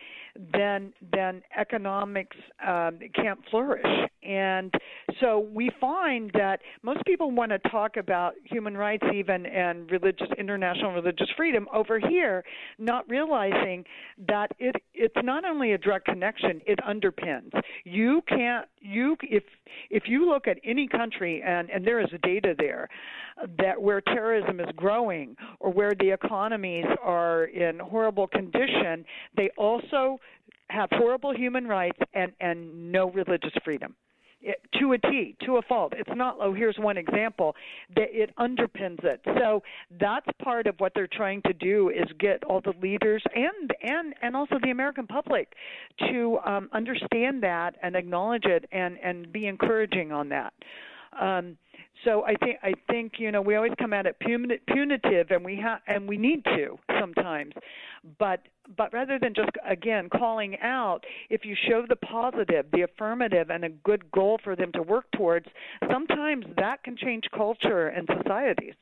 then then economics um, can't flourish. And so we find that most people want to talk about human rights, even and religious international religious freedom over here, not realizing that it it's not only a direct connection; it underpins. You can't you if if you look at any country and and there is data there that where terrorism is growing or where the economies are in horrible condition, they also have horrible human rights and and no religious freedom it, to a T, to a fault. It's not, oh, here's one example. That it underpins it. So that's part of what they're trying to do is get all the leaders and and and also the American public to um, understand that and acknowledge it and and be encouraging on that. Um, so I think I think you know we always come at it punitive, and we have and we need to sometimes, but but rather than just again calling out, if you show the positive, the affirmative, and a good goal for them to work towards, sometimes that can change culture and societies.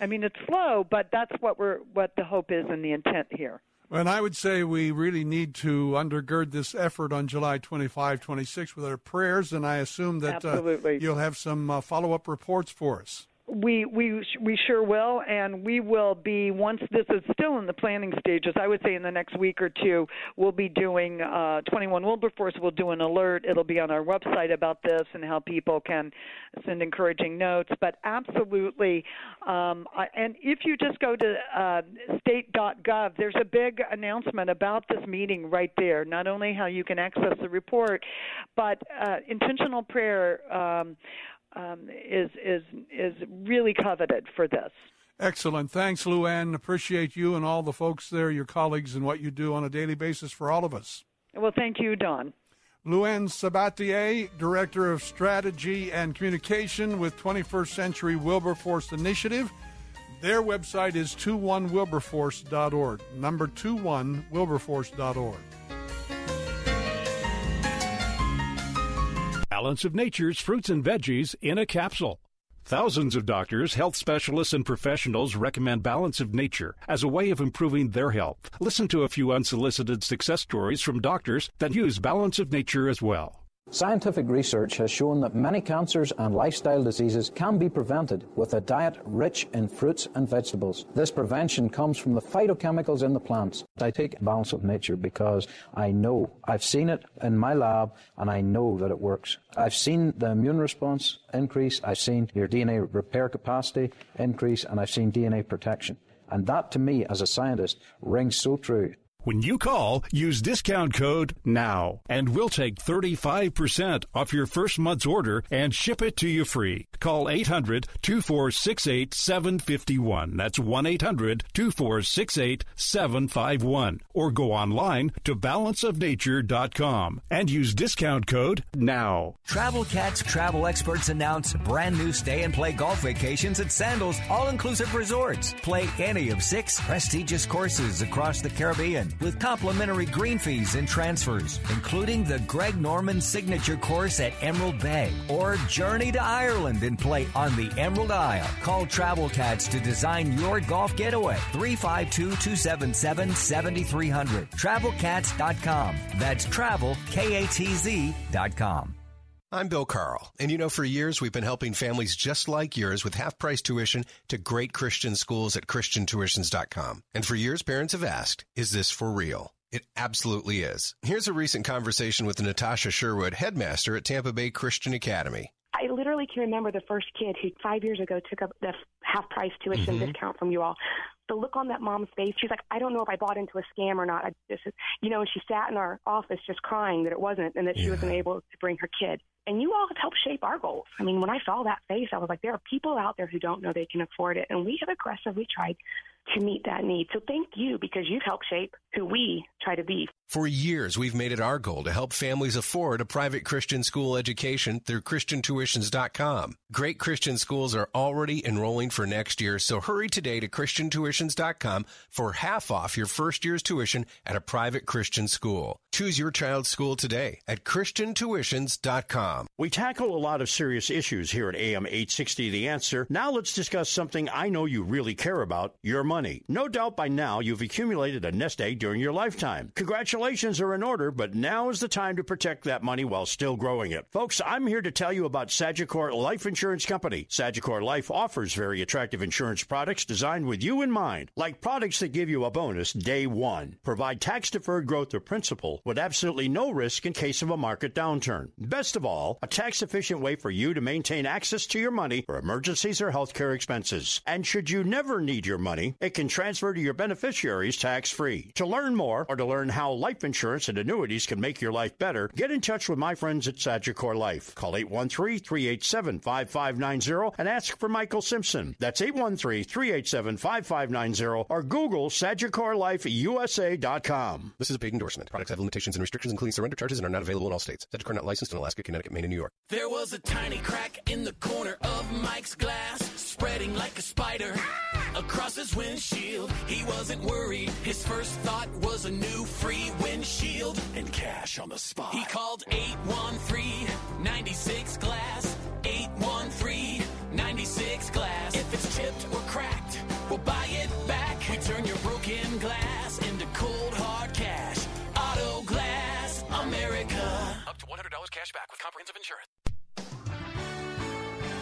I mean, it's slow, but that's what we're what the hope is and the intent here. And I would say we really need to undergird this effort on July 25, 26 with our prayers, and I assume that uh, you'll have some uh, follow up reports for us. We we we sure will, and we will be once this is still in the planning stages. I would say in the next week or two, we'll be doing uh, 21 Wilberforce will do an alert. It'll be on our website about this and how people can send encouraging notes. But absolutely, um, I, and if you just go to uh, state.gov, there's a big announcement about this meeting right there. Not only how you can access the report, but uh, intentional prayer. Um, um, is is is really coveted for this. Excellent. Thanks, Luann. Appreciate you and all the folks there, your colleagues, and what you do on a daily basis for all of us. Well, thank you, Don. Luann Sabatier, Director of Strategy and Communication with 21st Century Wilberforce Initiative. Their website is 21wilberforce.org. Number 21wilberforce.org. Balance of Nature's fruits and veggies in a capsule. Thousands of doctors, health specialists, and professionals recommend Balance of Nature as a way of improving their health. Listen to a few unsolicited success stories from doctors that use Balance of Nature as well. Scientific research has shown that many cancers and lifestyle diseases can be prevented with a diet rich in fruits and vegetables. This prevention comes from the phytochemicals in the plants. I take balance of nature because I know, I've seen it in my lab, and I know that it works. I've seen the immune response increase, I've seen your DNA repair capacity increase, and I've seen DNA protection. And that to me, as a scientist, rings so true. When you call, use discount code NOW and we'll take 35% off your first month's order and ship it to you free. Call 800 2468 751. That's 1 800 2468 751. Or go online to balanceofnature.com and use discount code NOW. Travel Katz travel experts announce brand new stay and play golf vacations at Sandals All Inclusive Resorts. Play any of six prestigious courses across the Caribbean with complimentary green fees and transfers, including the Greg Norman Signature Course at Emerald Bay or Journey to Ireland and play on the Emerald Isle. Call Travel Katz to design your golf getaway. 352 277 7300. TravelKatz.com. That's travel, K A T Z.com. I'm Bill Carl, and you know, for years we've been helping families just like yours with half price tuition to great Christian schools at ChristianTuitions.com. And for years, parents have asked, is this for real? It absolutely is. Here's a recent conversation with Natasha Sherwood, headmaster at Tampa Bay Christian Academy. I literally can remember the first kid who five years ago took up the half price tuition mm-hmm. discount from you all. The look on that mom's face, she's like, I don't know if I bought into a scam or not. I just, you know, and she sat in our office just crying that it wasn't and that she yeah. wasn't able to bring her kid. And you all have helped shape our goals. I mean, when I saw that face, I was like, there are people out there who don't know they can afford it. And we have aggressively tried to meet that need. So thank you because you've helped shape who we try to be. For years, we've made it our goal to help families afford a private Christian school education through ChristianTuitions.com. Great Christian schools are already enrolling for next year, so hurry today to ChristianTuitions.com for half off your first year's tuition at a private Christian school. Choose your child's school today at ChristianTuitions.com. We tackle a lot of serious issues here at AM 860 The Answer. Now let's discuss something I know you really care about your money. No doubt by now you've accumulated a nest egg during your lifetime. Congratulations are in order, but now is the time to protect that money while still growing it. Folks, I'm here to tell you about Sagicor Life Insurance Company. Sagicor Life offers very attractive insurance products designed with you in mind, like products that give you a bonus day one, provide tax deferred growth of principal with absolutely no risk in case of a market downturn. Best of all, a tax efficient way for you to maintain access to your money for emergencies or healthcare expenses. And should you never need your money, it can transfer to your beneficiaries tax free. To learn more or to learn how life insurance and annuities can make your life better, get in touch with my friends at Sagicor Life. Call 813 387 5590 and ask for Michael Simpson. That's 813 387 5590 or Google SagicorLifeUSA.com. This is a paid endorsement. Products have limitations and restrictions, including surrender charges, and are not available in all states. Sagicor not licensed in Alaska, Connecticut, Maine, and New York. There was a tiny crack in the corner of Mike's glass, spreading like a spider across his windshield. He wasn't worried. His first thought was a new free windshield and cash on the spot. He called 813-96 Glass. 813-96 Glass. If it's chipped or cracked, we'll buy it back. We turn your broken glass into cold hard cash. Auto Glass America. Up to $100 cash back with comprehensive insurance.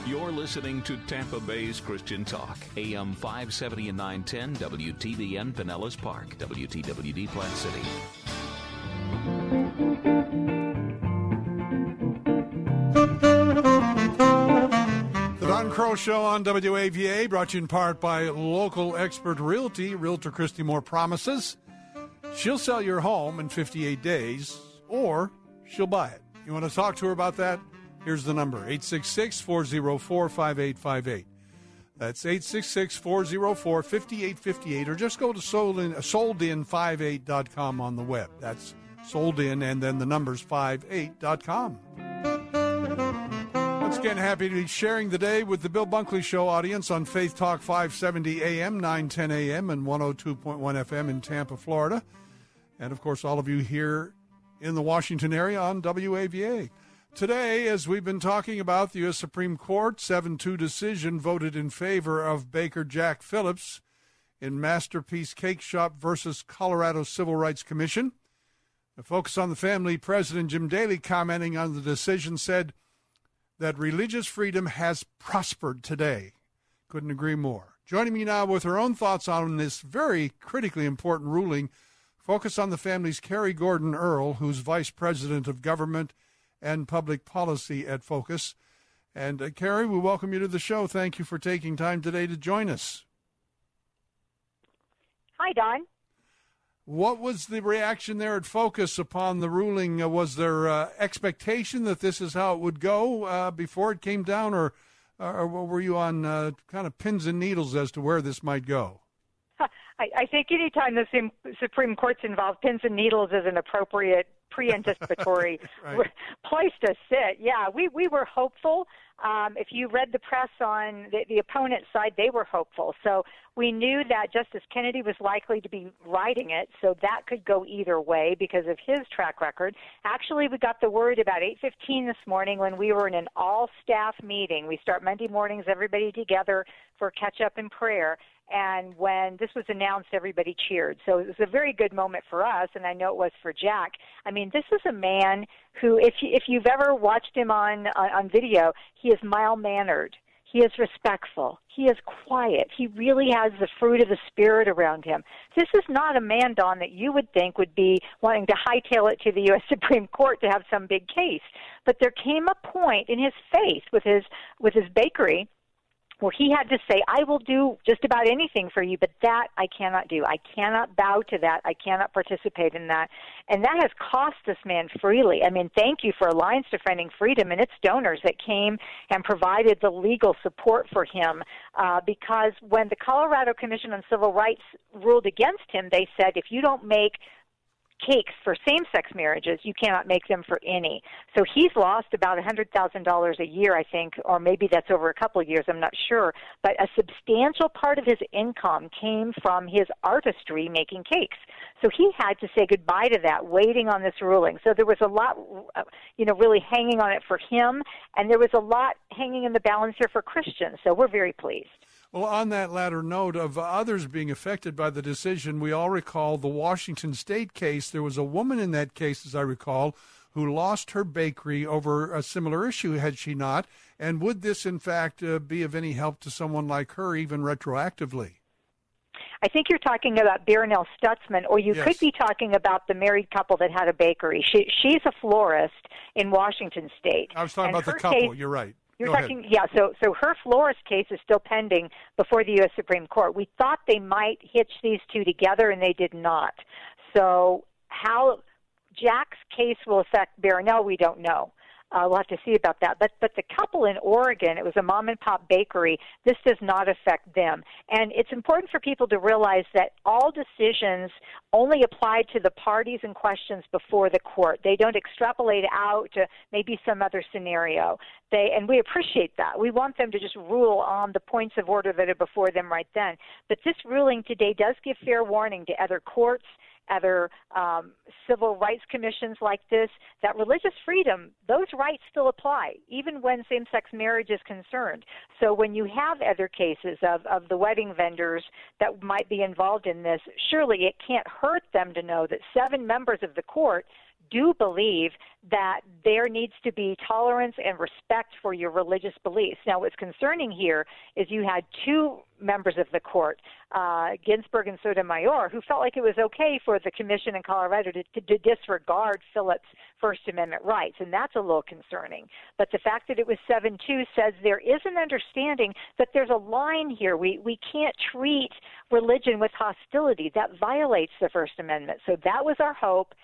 You're listening to Tampa Bay's Christian Talk, AM 570 and 910, WTBN Pinellas Park, WTWD Plant City. The Don Kroah Show on WAVA, brought to you in part by local expert realty, Realtor Christy Moore promises. She'll sell your home in 58 days, or she'll buy it. You want to talk to her about that? Here's the number 866 404 5858. That's 866 404 5858, or just go to soldin, soldin58.com on the web. That's soldin and then the numbers 58.com. Once again, happy to be sharing the day with the Bill Bunkley Show audience on Faith Talk 570 AM, 910 AM, and 102.1 FM in Tampa, Florida. And of course, all of you here in the Washington area on WAVA. Today, as we've been talking about, the U.S. Supreme Court 7 2 decision voted in favor of Baker Jack Phillips in Masterpiece Cake Shop versus Colorado Civil Rights Commission. The Focus on the Family President Jim Daly, commenting on the decision, said that religious freedom has prospered today. Couldn't agree more. Joining me now with her own thoughts on this very critically important ruling, Focus on the Family's Carrie Gordon Earll, who's Vice President of Government and Public Policy at Focus. And uh, Carrie, we welcome you to the show. Thank you for taking time today to join us. Hi, Don. What was the reaction there at Focus upon the ruling? Uh, was there uh, expectation that this is how it would go uh, before it came down, or, or were you on uh, kind of pins and needles as to where this might go? I, I think anytime the Supreme Court's involved, pins and needles is an appropriate pre-anticipatory right. place to sit. Yeah, we we were hopeful. Um, if you read the press on the, the opponent side, they were hopeful. So we knew that Justice Kennedy was likely to be writing it, so that could go either way because of his track record. Actually, we got the word about 8:15 this morning when we were in an all-staff meeting. We start Monday mornings, everybody together for catch-up and prayer and when this was announced, everybody cheered. So it was a very good moment for us, and I know it was for Jack. I mean, this is a man who, if you, if you've ever watched him on on, on video, he is mild mannered. He is respectful. He is quiet. He really has the fruit of the spirit around him. This is not a man, Don, that you would think would be wanting to hightail it to the U.S. Supreme Court to have some big case. But there came a point in his faith with his with his bakery where he had to say, I will do just about anything for you, but that I cannot do. I cannot bow to that. I cannot participate in that. And that has cost this man freely. I mean, thank you for Alliance Defending Freedom and its donors that came and provided the legal support for him. Uh, because when the Colorado Commission on Civil Rights ruled against him, they said, if you don't make cakes for same-sex marriages, you cannot make them for any. So he's lost about a $100,000 a year, I think, or maybe that's over a couple of years, I'm not sure. But a substantial part of his income came from his artistry making cakes. So he had to say goodbye to that, waiting on this ruling. So there was a lot, you know, really hanging on it for him, and there was a lot hanging in the balance here for Christians. So we're very pleased. Well, on that latter note of others being affected by the decision, we all recall the Washington State case. There was a woman in that case, as I recall, who lost her bakery over a similar issue, had she not? And would this, in fact, uh, be of any help to someone like her, even retroactively? I think you're talking about Barronelle Stutzman, or you yes. could be talking about the married couple that had a bakery. She, she's a florist in Washington State. I was talking about the couple. Case, you're right You're Go ahead. talking, yeah. So, so her Flores case is still pending before the U.S. Supreme Court. We thought they might hitch these two together, and they did not. So, how Jack's case will affect Barronelle, we don't know. Uh, we'll have to see about that. But but the couple in Oregon, it was a mom and pop bakery. This does not affect them, and it's important for people to realize that all decisions only apply to the parties and questions before the court. They don't extrapolate out to maybe some other scenario. They and we appreciate that. We want them to just rule on the points of order that are before them right then. But this ruling today does give fair warning to other courts other um, civil rights commissions like this that religious freedom, those rights still apply, even when same sex marriage is concerned. So when you have other cases of, of the wedding vendors that might be involved in this, surely it can't hurt them to know that seven members of the court do believe that there needs to be tolerance and respect for your religious beliefs. Now, what's concerning here is you had two members of the court, uh, Ginsburg and Sotomayor, who felt like it was okay for the commission in Colorado to, to, to disregard Phillips' First Amendment rights, and that's a little concerning. But the fact that it was 7 2 says there is an understanding that there's a line here. We, we can't treat religion with hostility. That violates the First Amendment. So that was our hope.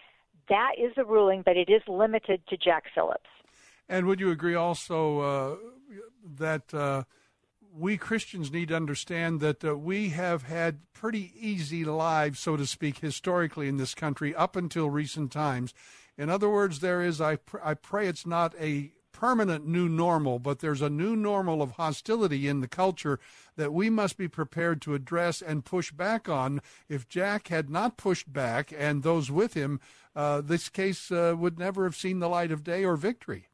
That is the ruling, but it is limited to Jack Phillips. And would you agree also uh, that uh, we Christians need to understand that uh, we have had pretty easy lives, so to speak, historically in this country up until recent times? In other words, there is, I, pr- I pray it's not a permanent new normal, but there's a new normal of hostility in the culture that we must be prepared to address and push back on. If Jack had not pushed back and those with him, uh, this case uh, would never have seen the light of day or victory.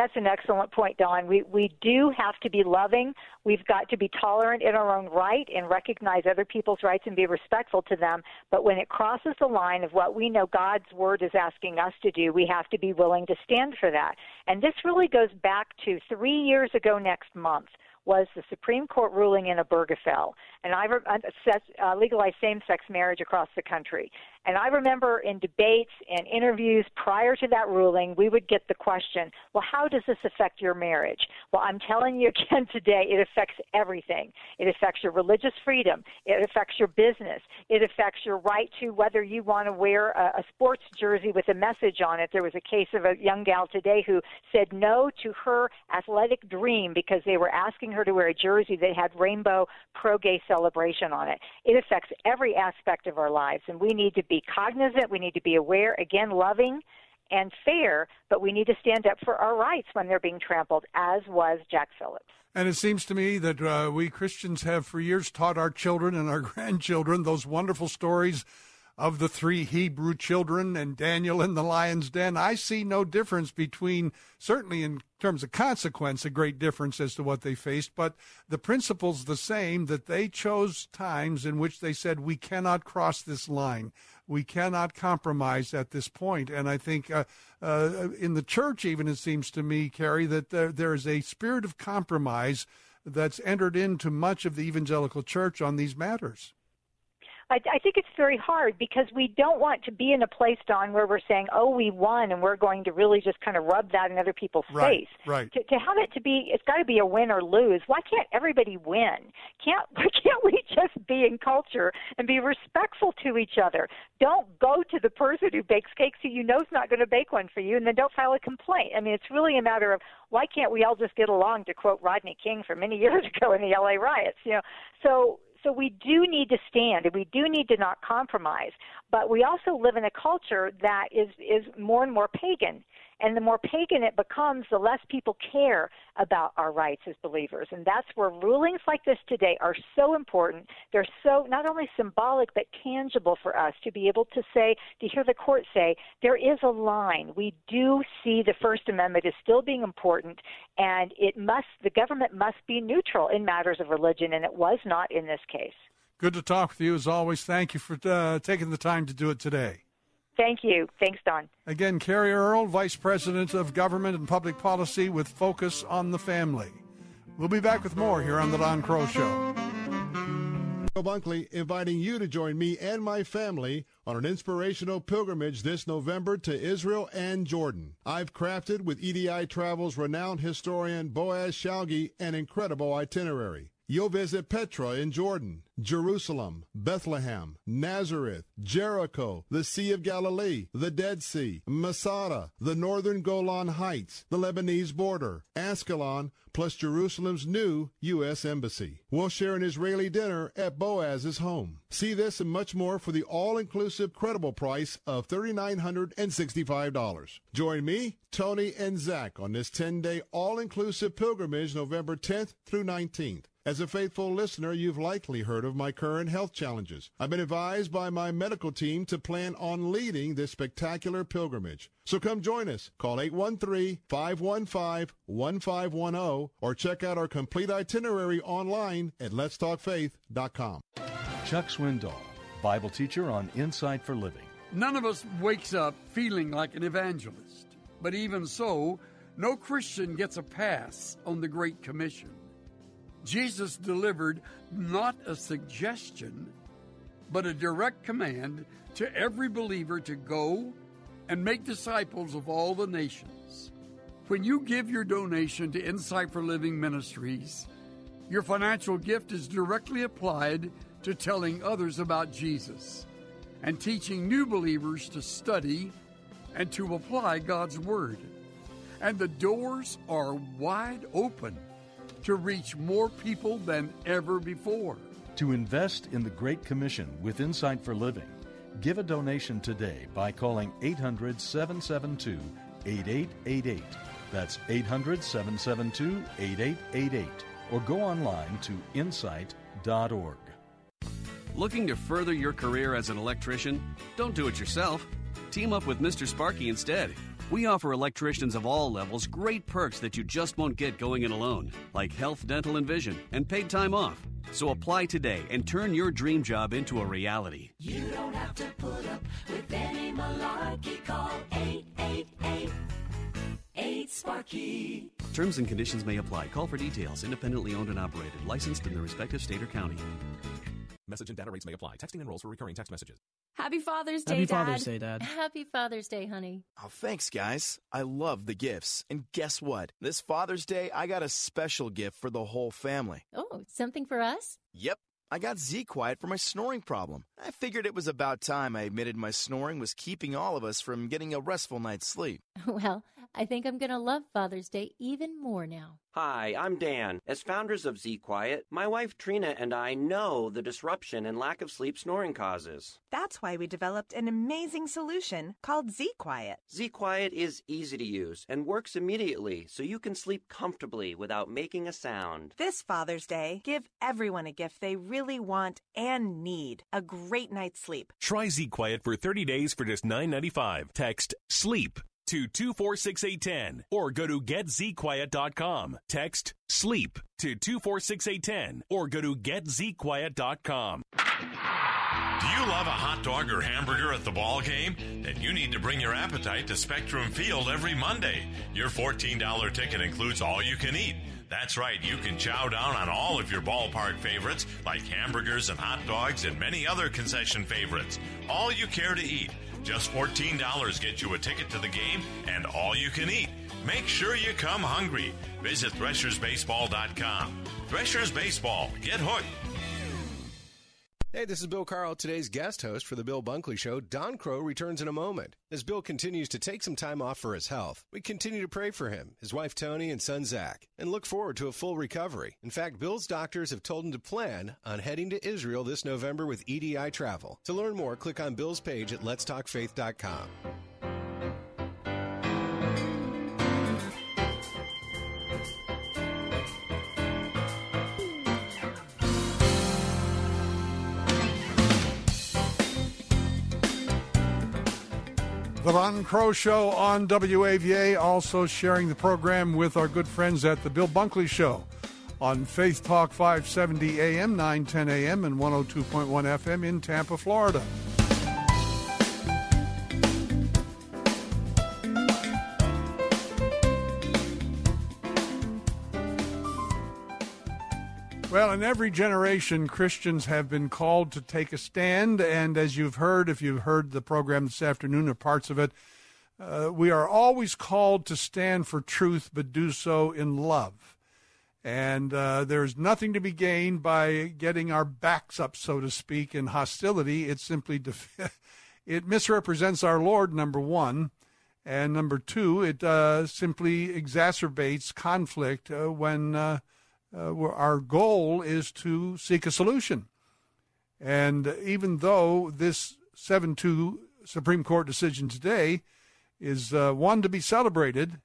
That's an excellent point, Don. We we do have to be loving. We've got to be tolerant in our own right and recognize other people's rights and be respectful to them. But when it crosses the line of what we know God's word is asking us to do, we have to be willing to stand for that. And this really goes back to three years ago next month was the Supreme Court ruling in Obergefell, and I re- uh, legalized same-sex marriage across the country. And I remember in debates and interviews prior to that ruling, we would get the question, well, how does this affect your marriage? Well, I'm telling you again today, it affects everything. It affects your religious freedom. It affects your business. It affects your right to whether you want to wear a, a sports jersey with a message on it. There was a case of a young gal today who said no to her athletic dream because they were asking her to wear a jersey that had rainbow pro gay celebration on it. It affects every aspect of our lives, and we need to be cognizant, we need to be aware, again, loving and fair, but we need to stand up for our rights when they're being trampled, as was Jack Phillips. And it seems to me that uh, we Christians have for years taught our children and our grandchildren those wonderful stories of the three Hebrew children and Daniel in the lion's den. I see no difference between, certainly in terms of consequence, a great difference as to what they faced, but the principle's the same that they chose times in which they said, we cannot cross this line. We cannot compromise at this point. And I think uh, uh, in the church, even it seems to me, Carrie, that there, there is a spirit of compromise that's entered into much of the evangelical church on these matters. I, I think it's very hard because we don't want to be in a place, Don, where we're saying, "Oh, we won," and we're going to really just kind of rub that in other people's right, face. Right. To, to have it to be, it's got to be a win or lose. Why can't everybody win? Can't why can't we just be in culture and be respectful to each other? Don't go to the person who bakes cakes who you know is not going to bake one for you, and then don't file a complaint. I mean, it's really a matter of why can't we all just get along? To quote Rodney King from many years ago in the L.A. riots, you know. So so we do need to stand and we do need to not compromise. But we also live in a culture that is, is more and more pagan. And the more pagan it becomes, the less people care about our rights as believers. And that's where rulings like this today are so important. They're so not only symbolic, but tangible for us to be able to say, to hear the court say, there is a line. We do see the First Amendment is still being important, and it must, the government must be neutral in matters of religion, and it was not in this case. Good to talk with you as always. Thank you for uh, taking the time to do it today. Thank you. Thanks, Don. Again, Carrie Earll, Vice President of Government and Public Policy with Focus on the Family. We'll be back with more here on The Don Kroah Show. Bill Bunkley inviting you to join me and my family on an inspirational pilgrimage this November to Israel and Jordan. I've crafted with EDI Travel's renowned historian Boaz Shalgi an incredible itinerary. You'll visit Petra in Jordan, Jerusalem, Bethlehem, Nazareth, Jericho, the Sea of Galilee, the Dead Sea, Masada, the northern Golan Heights, the Lebanese border, Ascalon, plus Jerusalem's new U.S. Embassy. We'll share an Israeli dinner at Boaz's home. See this and much more for the all-inclusive credible price of $3,965. Join me, Tony, and Zach on this 10-day all-inclusive pilgrimage November 10th through 19th. As a faithful listener, you've likely heard of my current health challenges. I've been advised by my medical team to plan on leading this spectacular pilgrimage. So come join us. Call 813-515-1510 or check out our complete itinerary online at letstalkfaith.com. Chuck Swindoll, Bible teacher on Insight for Living. None of us wakes up feeling like an evangelist. But even so, no Christian gets a pass on the Great Commission. Jesus delivered not a suggestion, but a direct command to every believer to go and make disciples of all the nations. When you give your donation to Insight for Living Ministries, your financial gift is directly applied to telling others about Jesus and teaching new believers to study and to apply God's Word. And the doors are wide open to reach more people than ever before. To invest in the Great Commission with Insight for Living, give a donation today by calling 800 772 8888. That's 800 772 8888. Or go online to insight.org. Looking to further your career as an electrician? Don't do it yourself. Team up with Mr. Sparky instead. We offer electricians of all levels great perks that you just won't get going it alone, like health, dental, and vision, and paid time off. So apply today and turn your dream job into a reality. You don't have to put up with any malarkey. Call 888 8 Sparky. Terms and conditions may apply. Call for details. Independently owned and operated. Licensed in the respective state or county. Message and data rates may apply. Texting and enrolls for recurring text messages. Happy Father's Day, Happy Dad. Father's Day, Dad. Happy Father's Day, honey. Oh, thanks, guys. I love the gifts. And guess what? This Father's Day, I got a special gift for the whole family. Oh, something for us? Yep. I got Z Quiet for my snoring problem. I figured it was about time I admitted my snoring was keeping all of us from getting a restful night's sleep. Well, I think I'm going to love Father's Day even more now. Hi, I'm Dan. As founders of Z Quiet, my wife Trina and I know the disruption and lack of sleep snoring causes. That's why we developed an amazing solution called Z Quiet. Z Quiet is easy to use and works immediately so you can sleep comfortably without making a sound. This Father's Day, give everyone a gift they really want and need a great night's sleep. Try Z Quiet for 30 days for just $9.95. Text SLEEP to 246810 or go to getzquiet.com. Text SLEEP to 246810 or go to getzquiet.com. Do you love a hot dog or hamburger at the ball game? Then you need to bring your appetite to Spectrum Field every Monday. Your $14 ticket includes all you can eat. That's right, you can chow down on all of your ballpark favorites like hamburgers and hot dogs and many other concession favorites. All you care to eat. Just $14 gets you a ticket to the game and all you can eat. Make sure you come hungry. Visit ThreshersBaseball.com. Threshers Baseball. Get hooked. Hey, this is Bill Carl, today's guest host for The Bill Bunkley Show. Don Kroah returns in a moment. As Bill continues to take some time off for his health, we continue to pray for him, his wife Tony, and son Zach, and look forward to a full recovery. In fact, Bill's doctors have told him to plan on heading to Israel this November with EDI Travel. To learn more, click on Bill's page at letstalkfaith.com. The Don Kroah Show on WAVA, also sharing the program with our good friends at The Bill Bunkley Show on Faith Talk 570 AM, 910 AM, and 102.1 FM in Tampa, Florida. Well, in every generation, Christians have been called to take a stand. And as you've heard, if you've heard the program this afternoon or parts of it, uh, we are always called to stand for truth, but do so in love. And uh, there's nothing to be gained by getting our backs up, so to speak, in hostility. It simply def- it misrepresents our Lord, number one. And number two, it uh, simply exacerbates conflict uh, when uh, our goal is to seek a solution. And even though this 7 2 Supreme Court decision today is uh, one to be celebrated,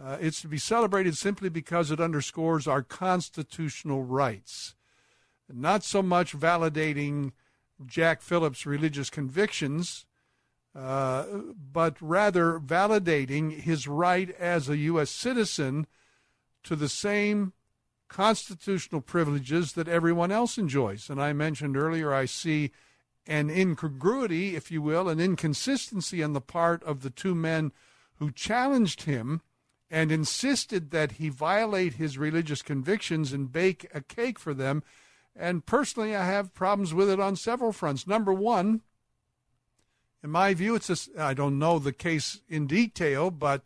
uh, it's to be celebrated simply because it underscores our constitutional rights. Not so much validating Jack Phillips' religious convictions, uh, but rather validating his right as a U.S. citizen to the same constitutional privileges that everyone else enjoys. And I mentioned earlier, I see an incongruity, if you will, an inconsistency on the part of the two men who challenged him and insisted that he violate his religious convictions and bake a cake for them. And personally, I have problems with it on several fronts. Number one, in my view, it's a, I don't know the case in detail, but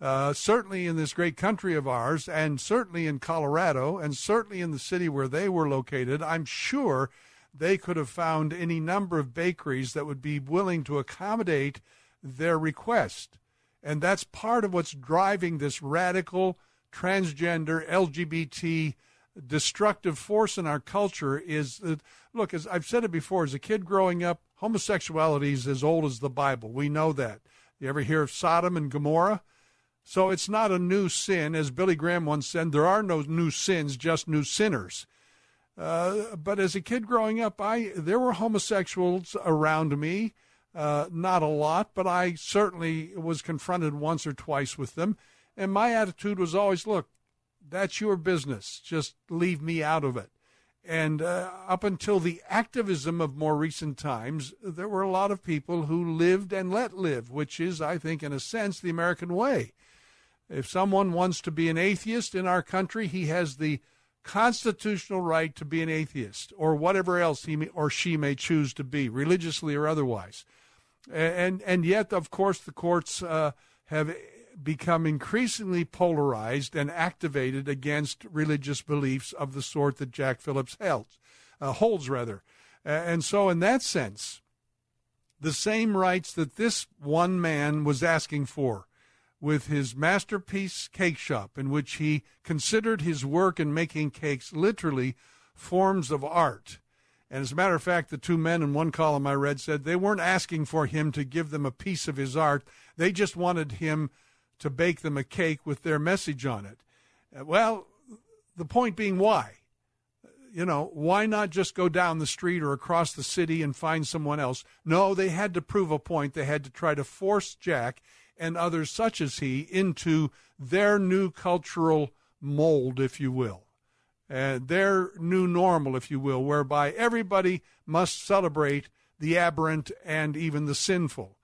uh, certainly in this great country of ours, and certainly in Colorado, and certainly in the city where they were located, I'm sure they could have found any number of bakeries that would be willing to accommodate their request. And that's part of what's driving this radical, transgender, LGBT destructive force in our culture is that, look, as I've said it before, as a kid growing up, homosexuality is as old as the Bible. We know that. You ever hear of Sodom and Gomorrah? So it's not a new sin. As Billy Graham once said, there are no new sins, just new sinners. Uh, but as a kid growing up, I there were homosexuals around me. Uh, not a lot, but I certainly was confronted once or twice with them. And my attitude was always, look, that's your business. Just leave me out of it. And uh, up until the activism of more recent times, there were a lot of people who lived and let live, which is, I think, in a sense, the American way. If someone wants to be an atheist in our country, he has the constitutional right to be an atheist or whatever else he may, or she may choose to be, religiously or otherwise. And and yet, of course, the courts uh, have become increasingly polarized and activated against religious beliefs of the sort that Jack Phillips held, uh, holds rather. And so, in that sense, the same rights that this one man was asking for with his masterpiece cake shop, in which he considered his work in making cakes literally forms of art. And as a matter of fact, the two men in one column I read said they weren't asking for him to give them a piece of his art, they just wanted him to bake them a cake with their message on it. Uh, well, the point being, why? You know, why not just go down the street or across the city and find someone else? No, they had to prove a point. They had to try to force Jack and others such as he into their new cultural mold, if you will, and their new normal, if you will, whereby everybody must celebrate the aberrant and even the sinful.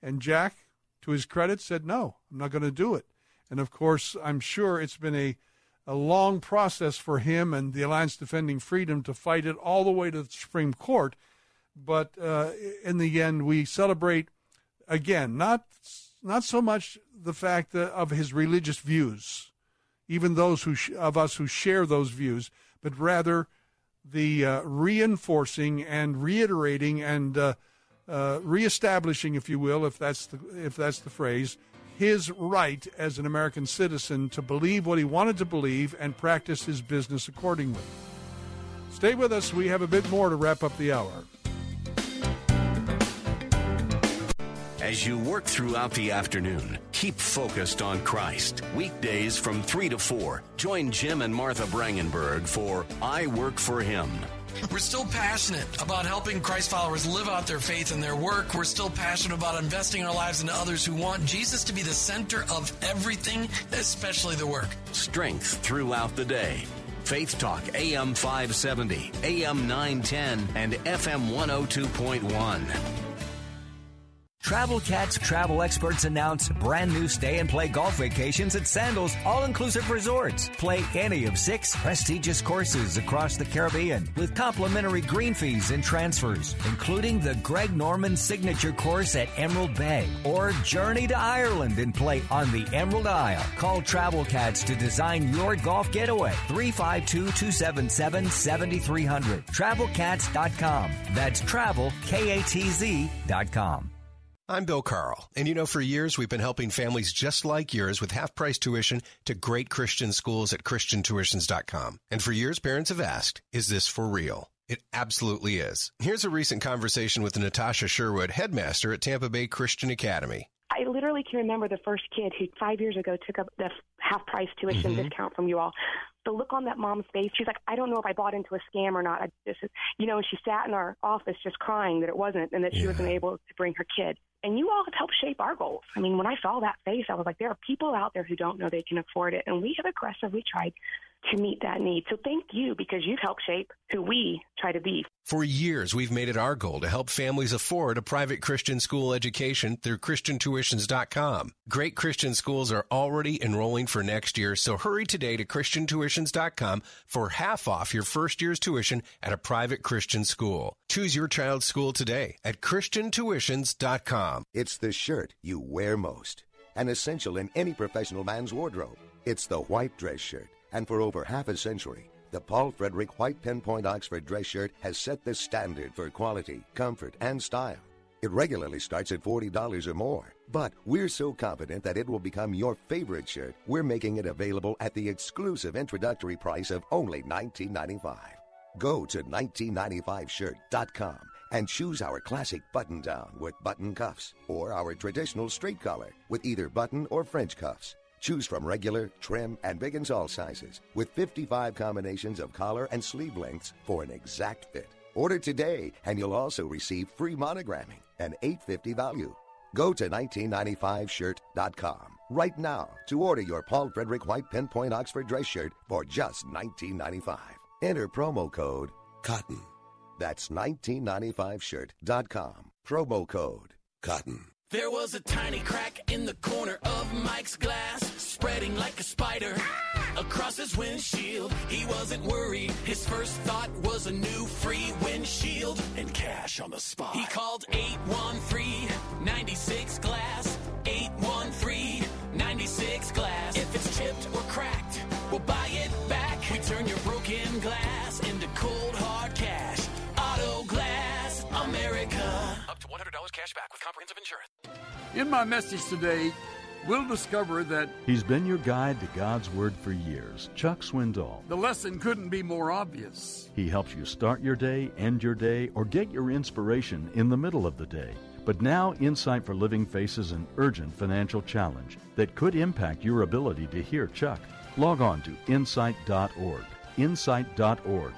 And Jack, to his credit, said, No, I'm not going to do it. And of course, I'm sure it's been a, a long process for him and the Alliance Defending Freedom to fight it all the way to the Supreme Court. But uh, in the end, we celebrate, again, not not so much the fact of his religious views, even those who sh- of us who share those views, but rather the uh, reinforcing and reiterating and uh, uh, reestablishing, if you will, if that's the, if that's the phrase, his right as an American citizen to believe what he wanted to believe and practice his business accordingly. Stay with us. We have a bit more to wrap up the hour. As you work throughout the afternoon, keep focused on Christ. Weekdays from 3 to 4, join Jim and Martha Brangenberg for I Work for Him. We're still passionate about helping Christ followers live out their faith in their work. We're still passionate about investing our lives into others who want Jesus to be the center of everything, especially the work. Strength throughout the day. Faith Talk AM 570, AM 910, and FM 102.1. Travel Katz travel experts announce brand new stay and play golf vacations at Sandals All Inclusive Resorts. Play any of six prestigious courses across the Caribbean with complimentary green fees and transfers, including the Greg Norman Signature Course at Emerald Bay or Journey to Ireland and play on the Emerald Isle. Call Travel Katz to design your golf getaway. 352 277 7300. TravelKatz.com. That's travel, K A T Z.com. I'm Bill Carl, and you know, for years we've been helping families just like yours with half price tuition to great Christian schools at ChristianTuitions.com. And for years, parents have asked, is this for real? It absolutely is. Here's a recent conversation with Natasha Sherwood, headmaster at Tampa Bay Christian Academy. I literally can remember the first kid who five years ago took up the half price tuition Mhm. discount from you all. The look on that mom's face, she's like, I don't know if I bought into a scam or not. I just, you know, and she sat in our office just crying that it wasn't and that she wasn't able to bring her kid. And you all have helped shape our goals. I mean, when I saw that face, I was like, there are people out there who don't know they can afford it. And we have aggressively tried to meet that need. So thank you because you've helped shape who we try to be. For years, we've made it our goal to help families afford a private Christian school education through ChristianTuitions.com. Great Christian schools are already enrolling for next year, so hurry today to ChristianTuitions.com for half off your first year's tuition at a private Christian school. Choose your child's school today at ChristianTuitions.com. It's the shirt you wear most, an essential in any professional man's wardrobe. It's the white dress shirt, and for over half a century, the Paul Frederick White Pinpoint Oxford dress shirt has set the standard for quality, comfort, and style. It regularly starts at $40 or more, but we're so confident that it will become your favorite shirt, we're making it available at the exclusive introductory price of only $19.95. Go to 1995shirt.com and choose our classic button down with button cuffs or our traditional straight collar with either button or French cuffs. Choose from regular, trim, and big and tall sizes with 55 combinations of collar and sleeve lengths for an exact fit. Order today and you'll also receive free monogramming and 850 value. Go to 1995shirt.com right now to order your Paul Frederick White Pinpoint Oxford dress shirt for just $19.95. Enter promo code COTTON. That's 1995shirt.com. Promo code COTTON. There was a tiny crack in the corner of Mike's glass, spreading like a spider across his windshield. He wasn't worried. His first thought was a new free windshield and cash on the spot. He called 813-96 Glass. Cash back with comprehensive insurance. In my message today, we'll discover that He's been your guide to God's Word for years. Chuck Swindoll. the lesson couldn't be more obvious. He helps you start your day, end your day, or get your inspiration in the middle of the day. But now Insight for Living faces an urgent financial challenge that could impact your ability to hear Chuck. Log on to insight.org. Insight.org.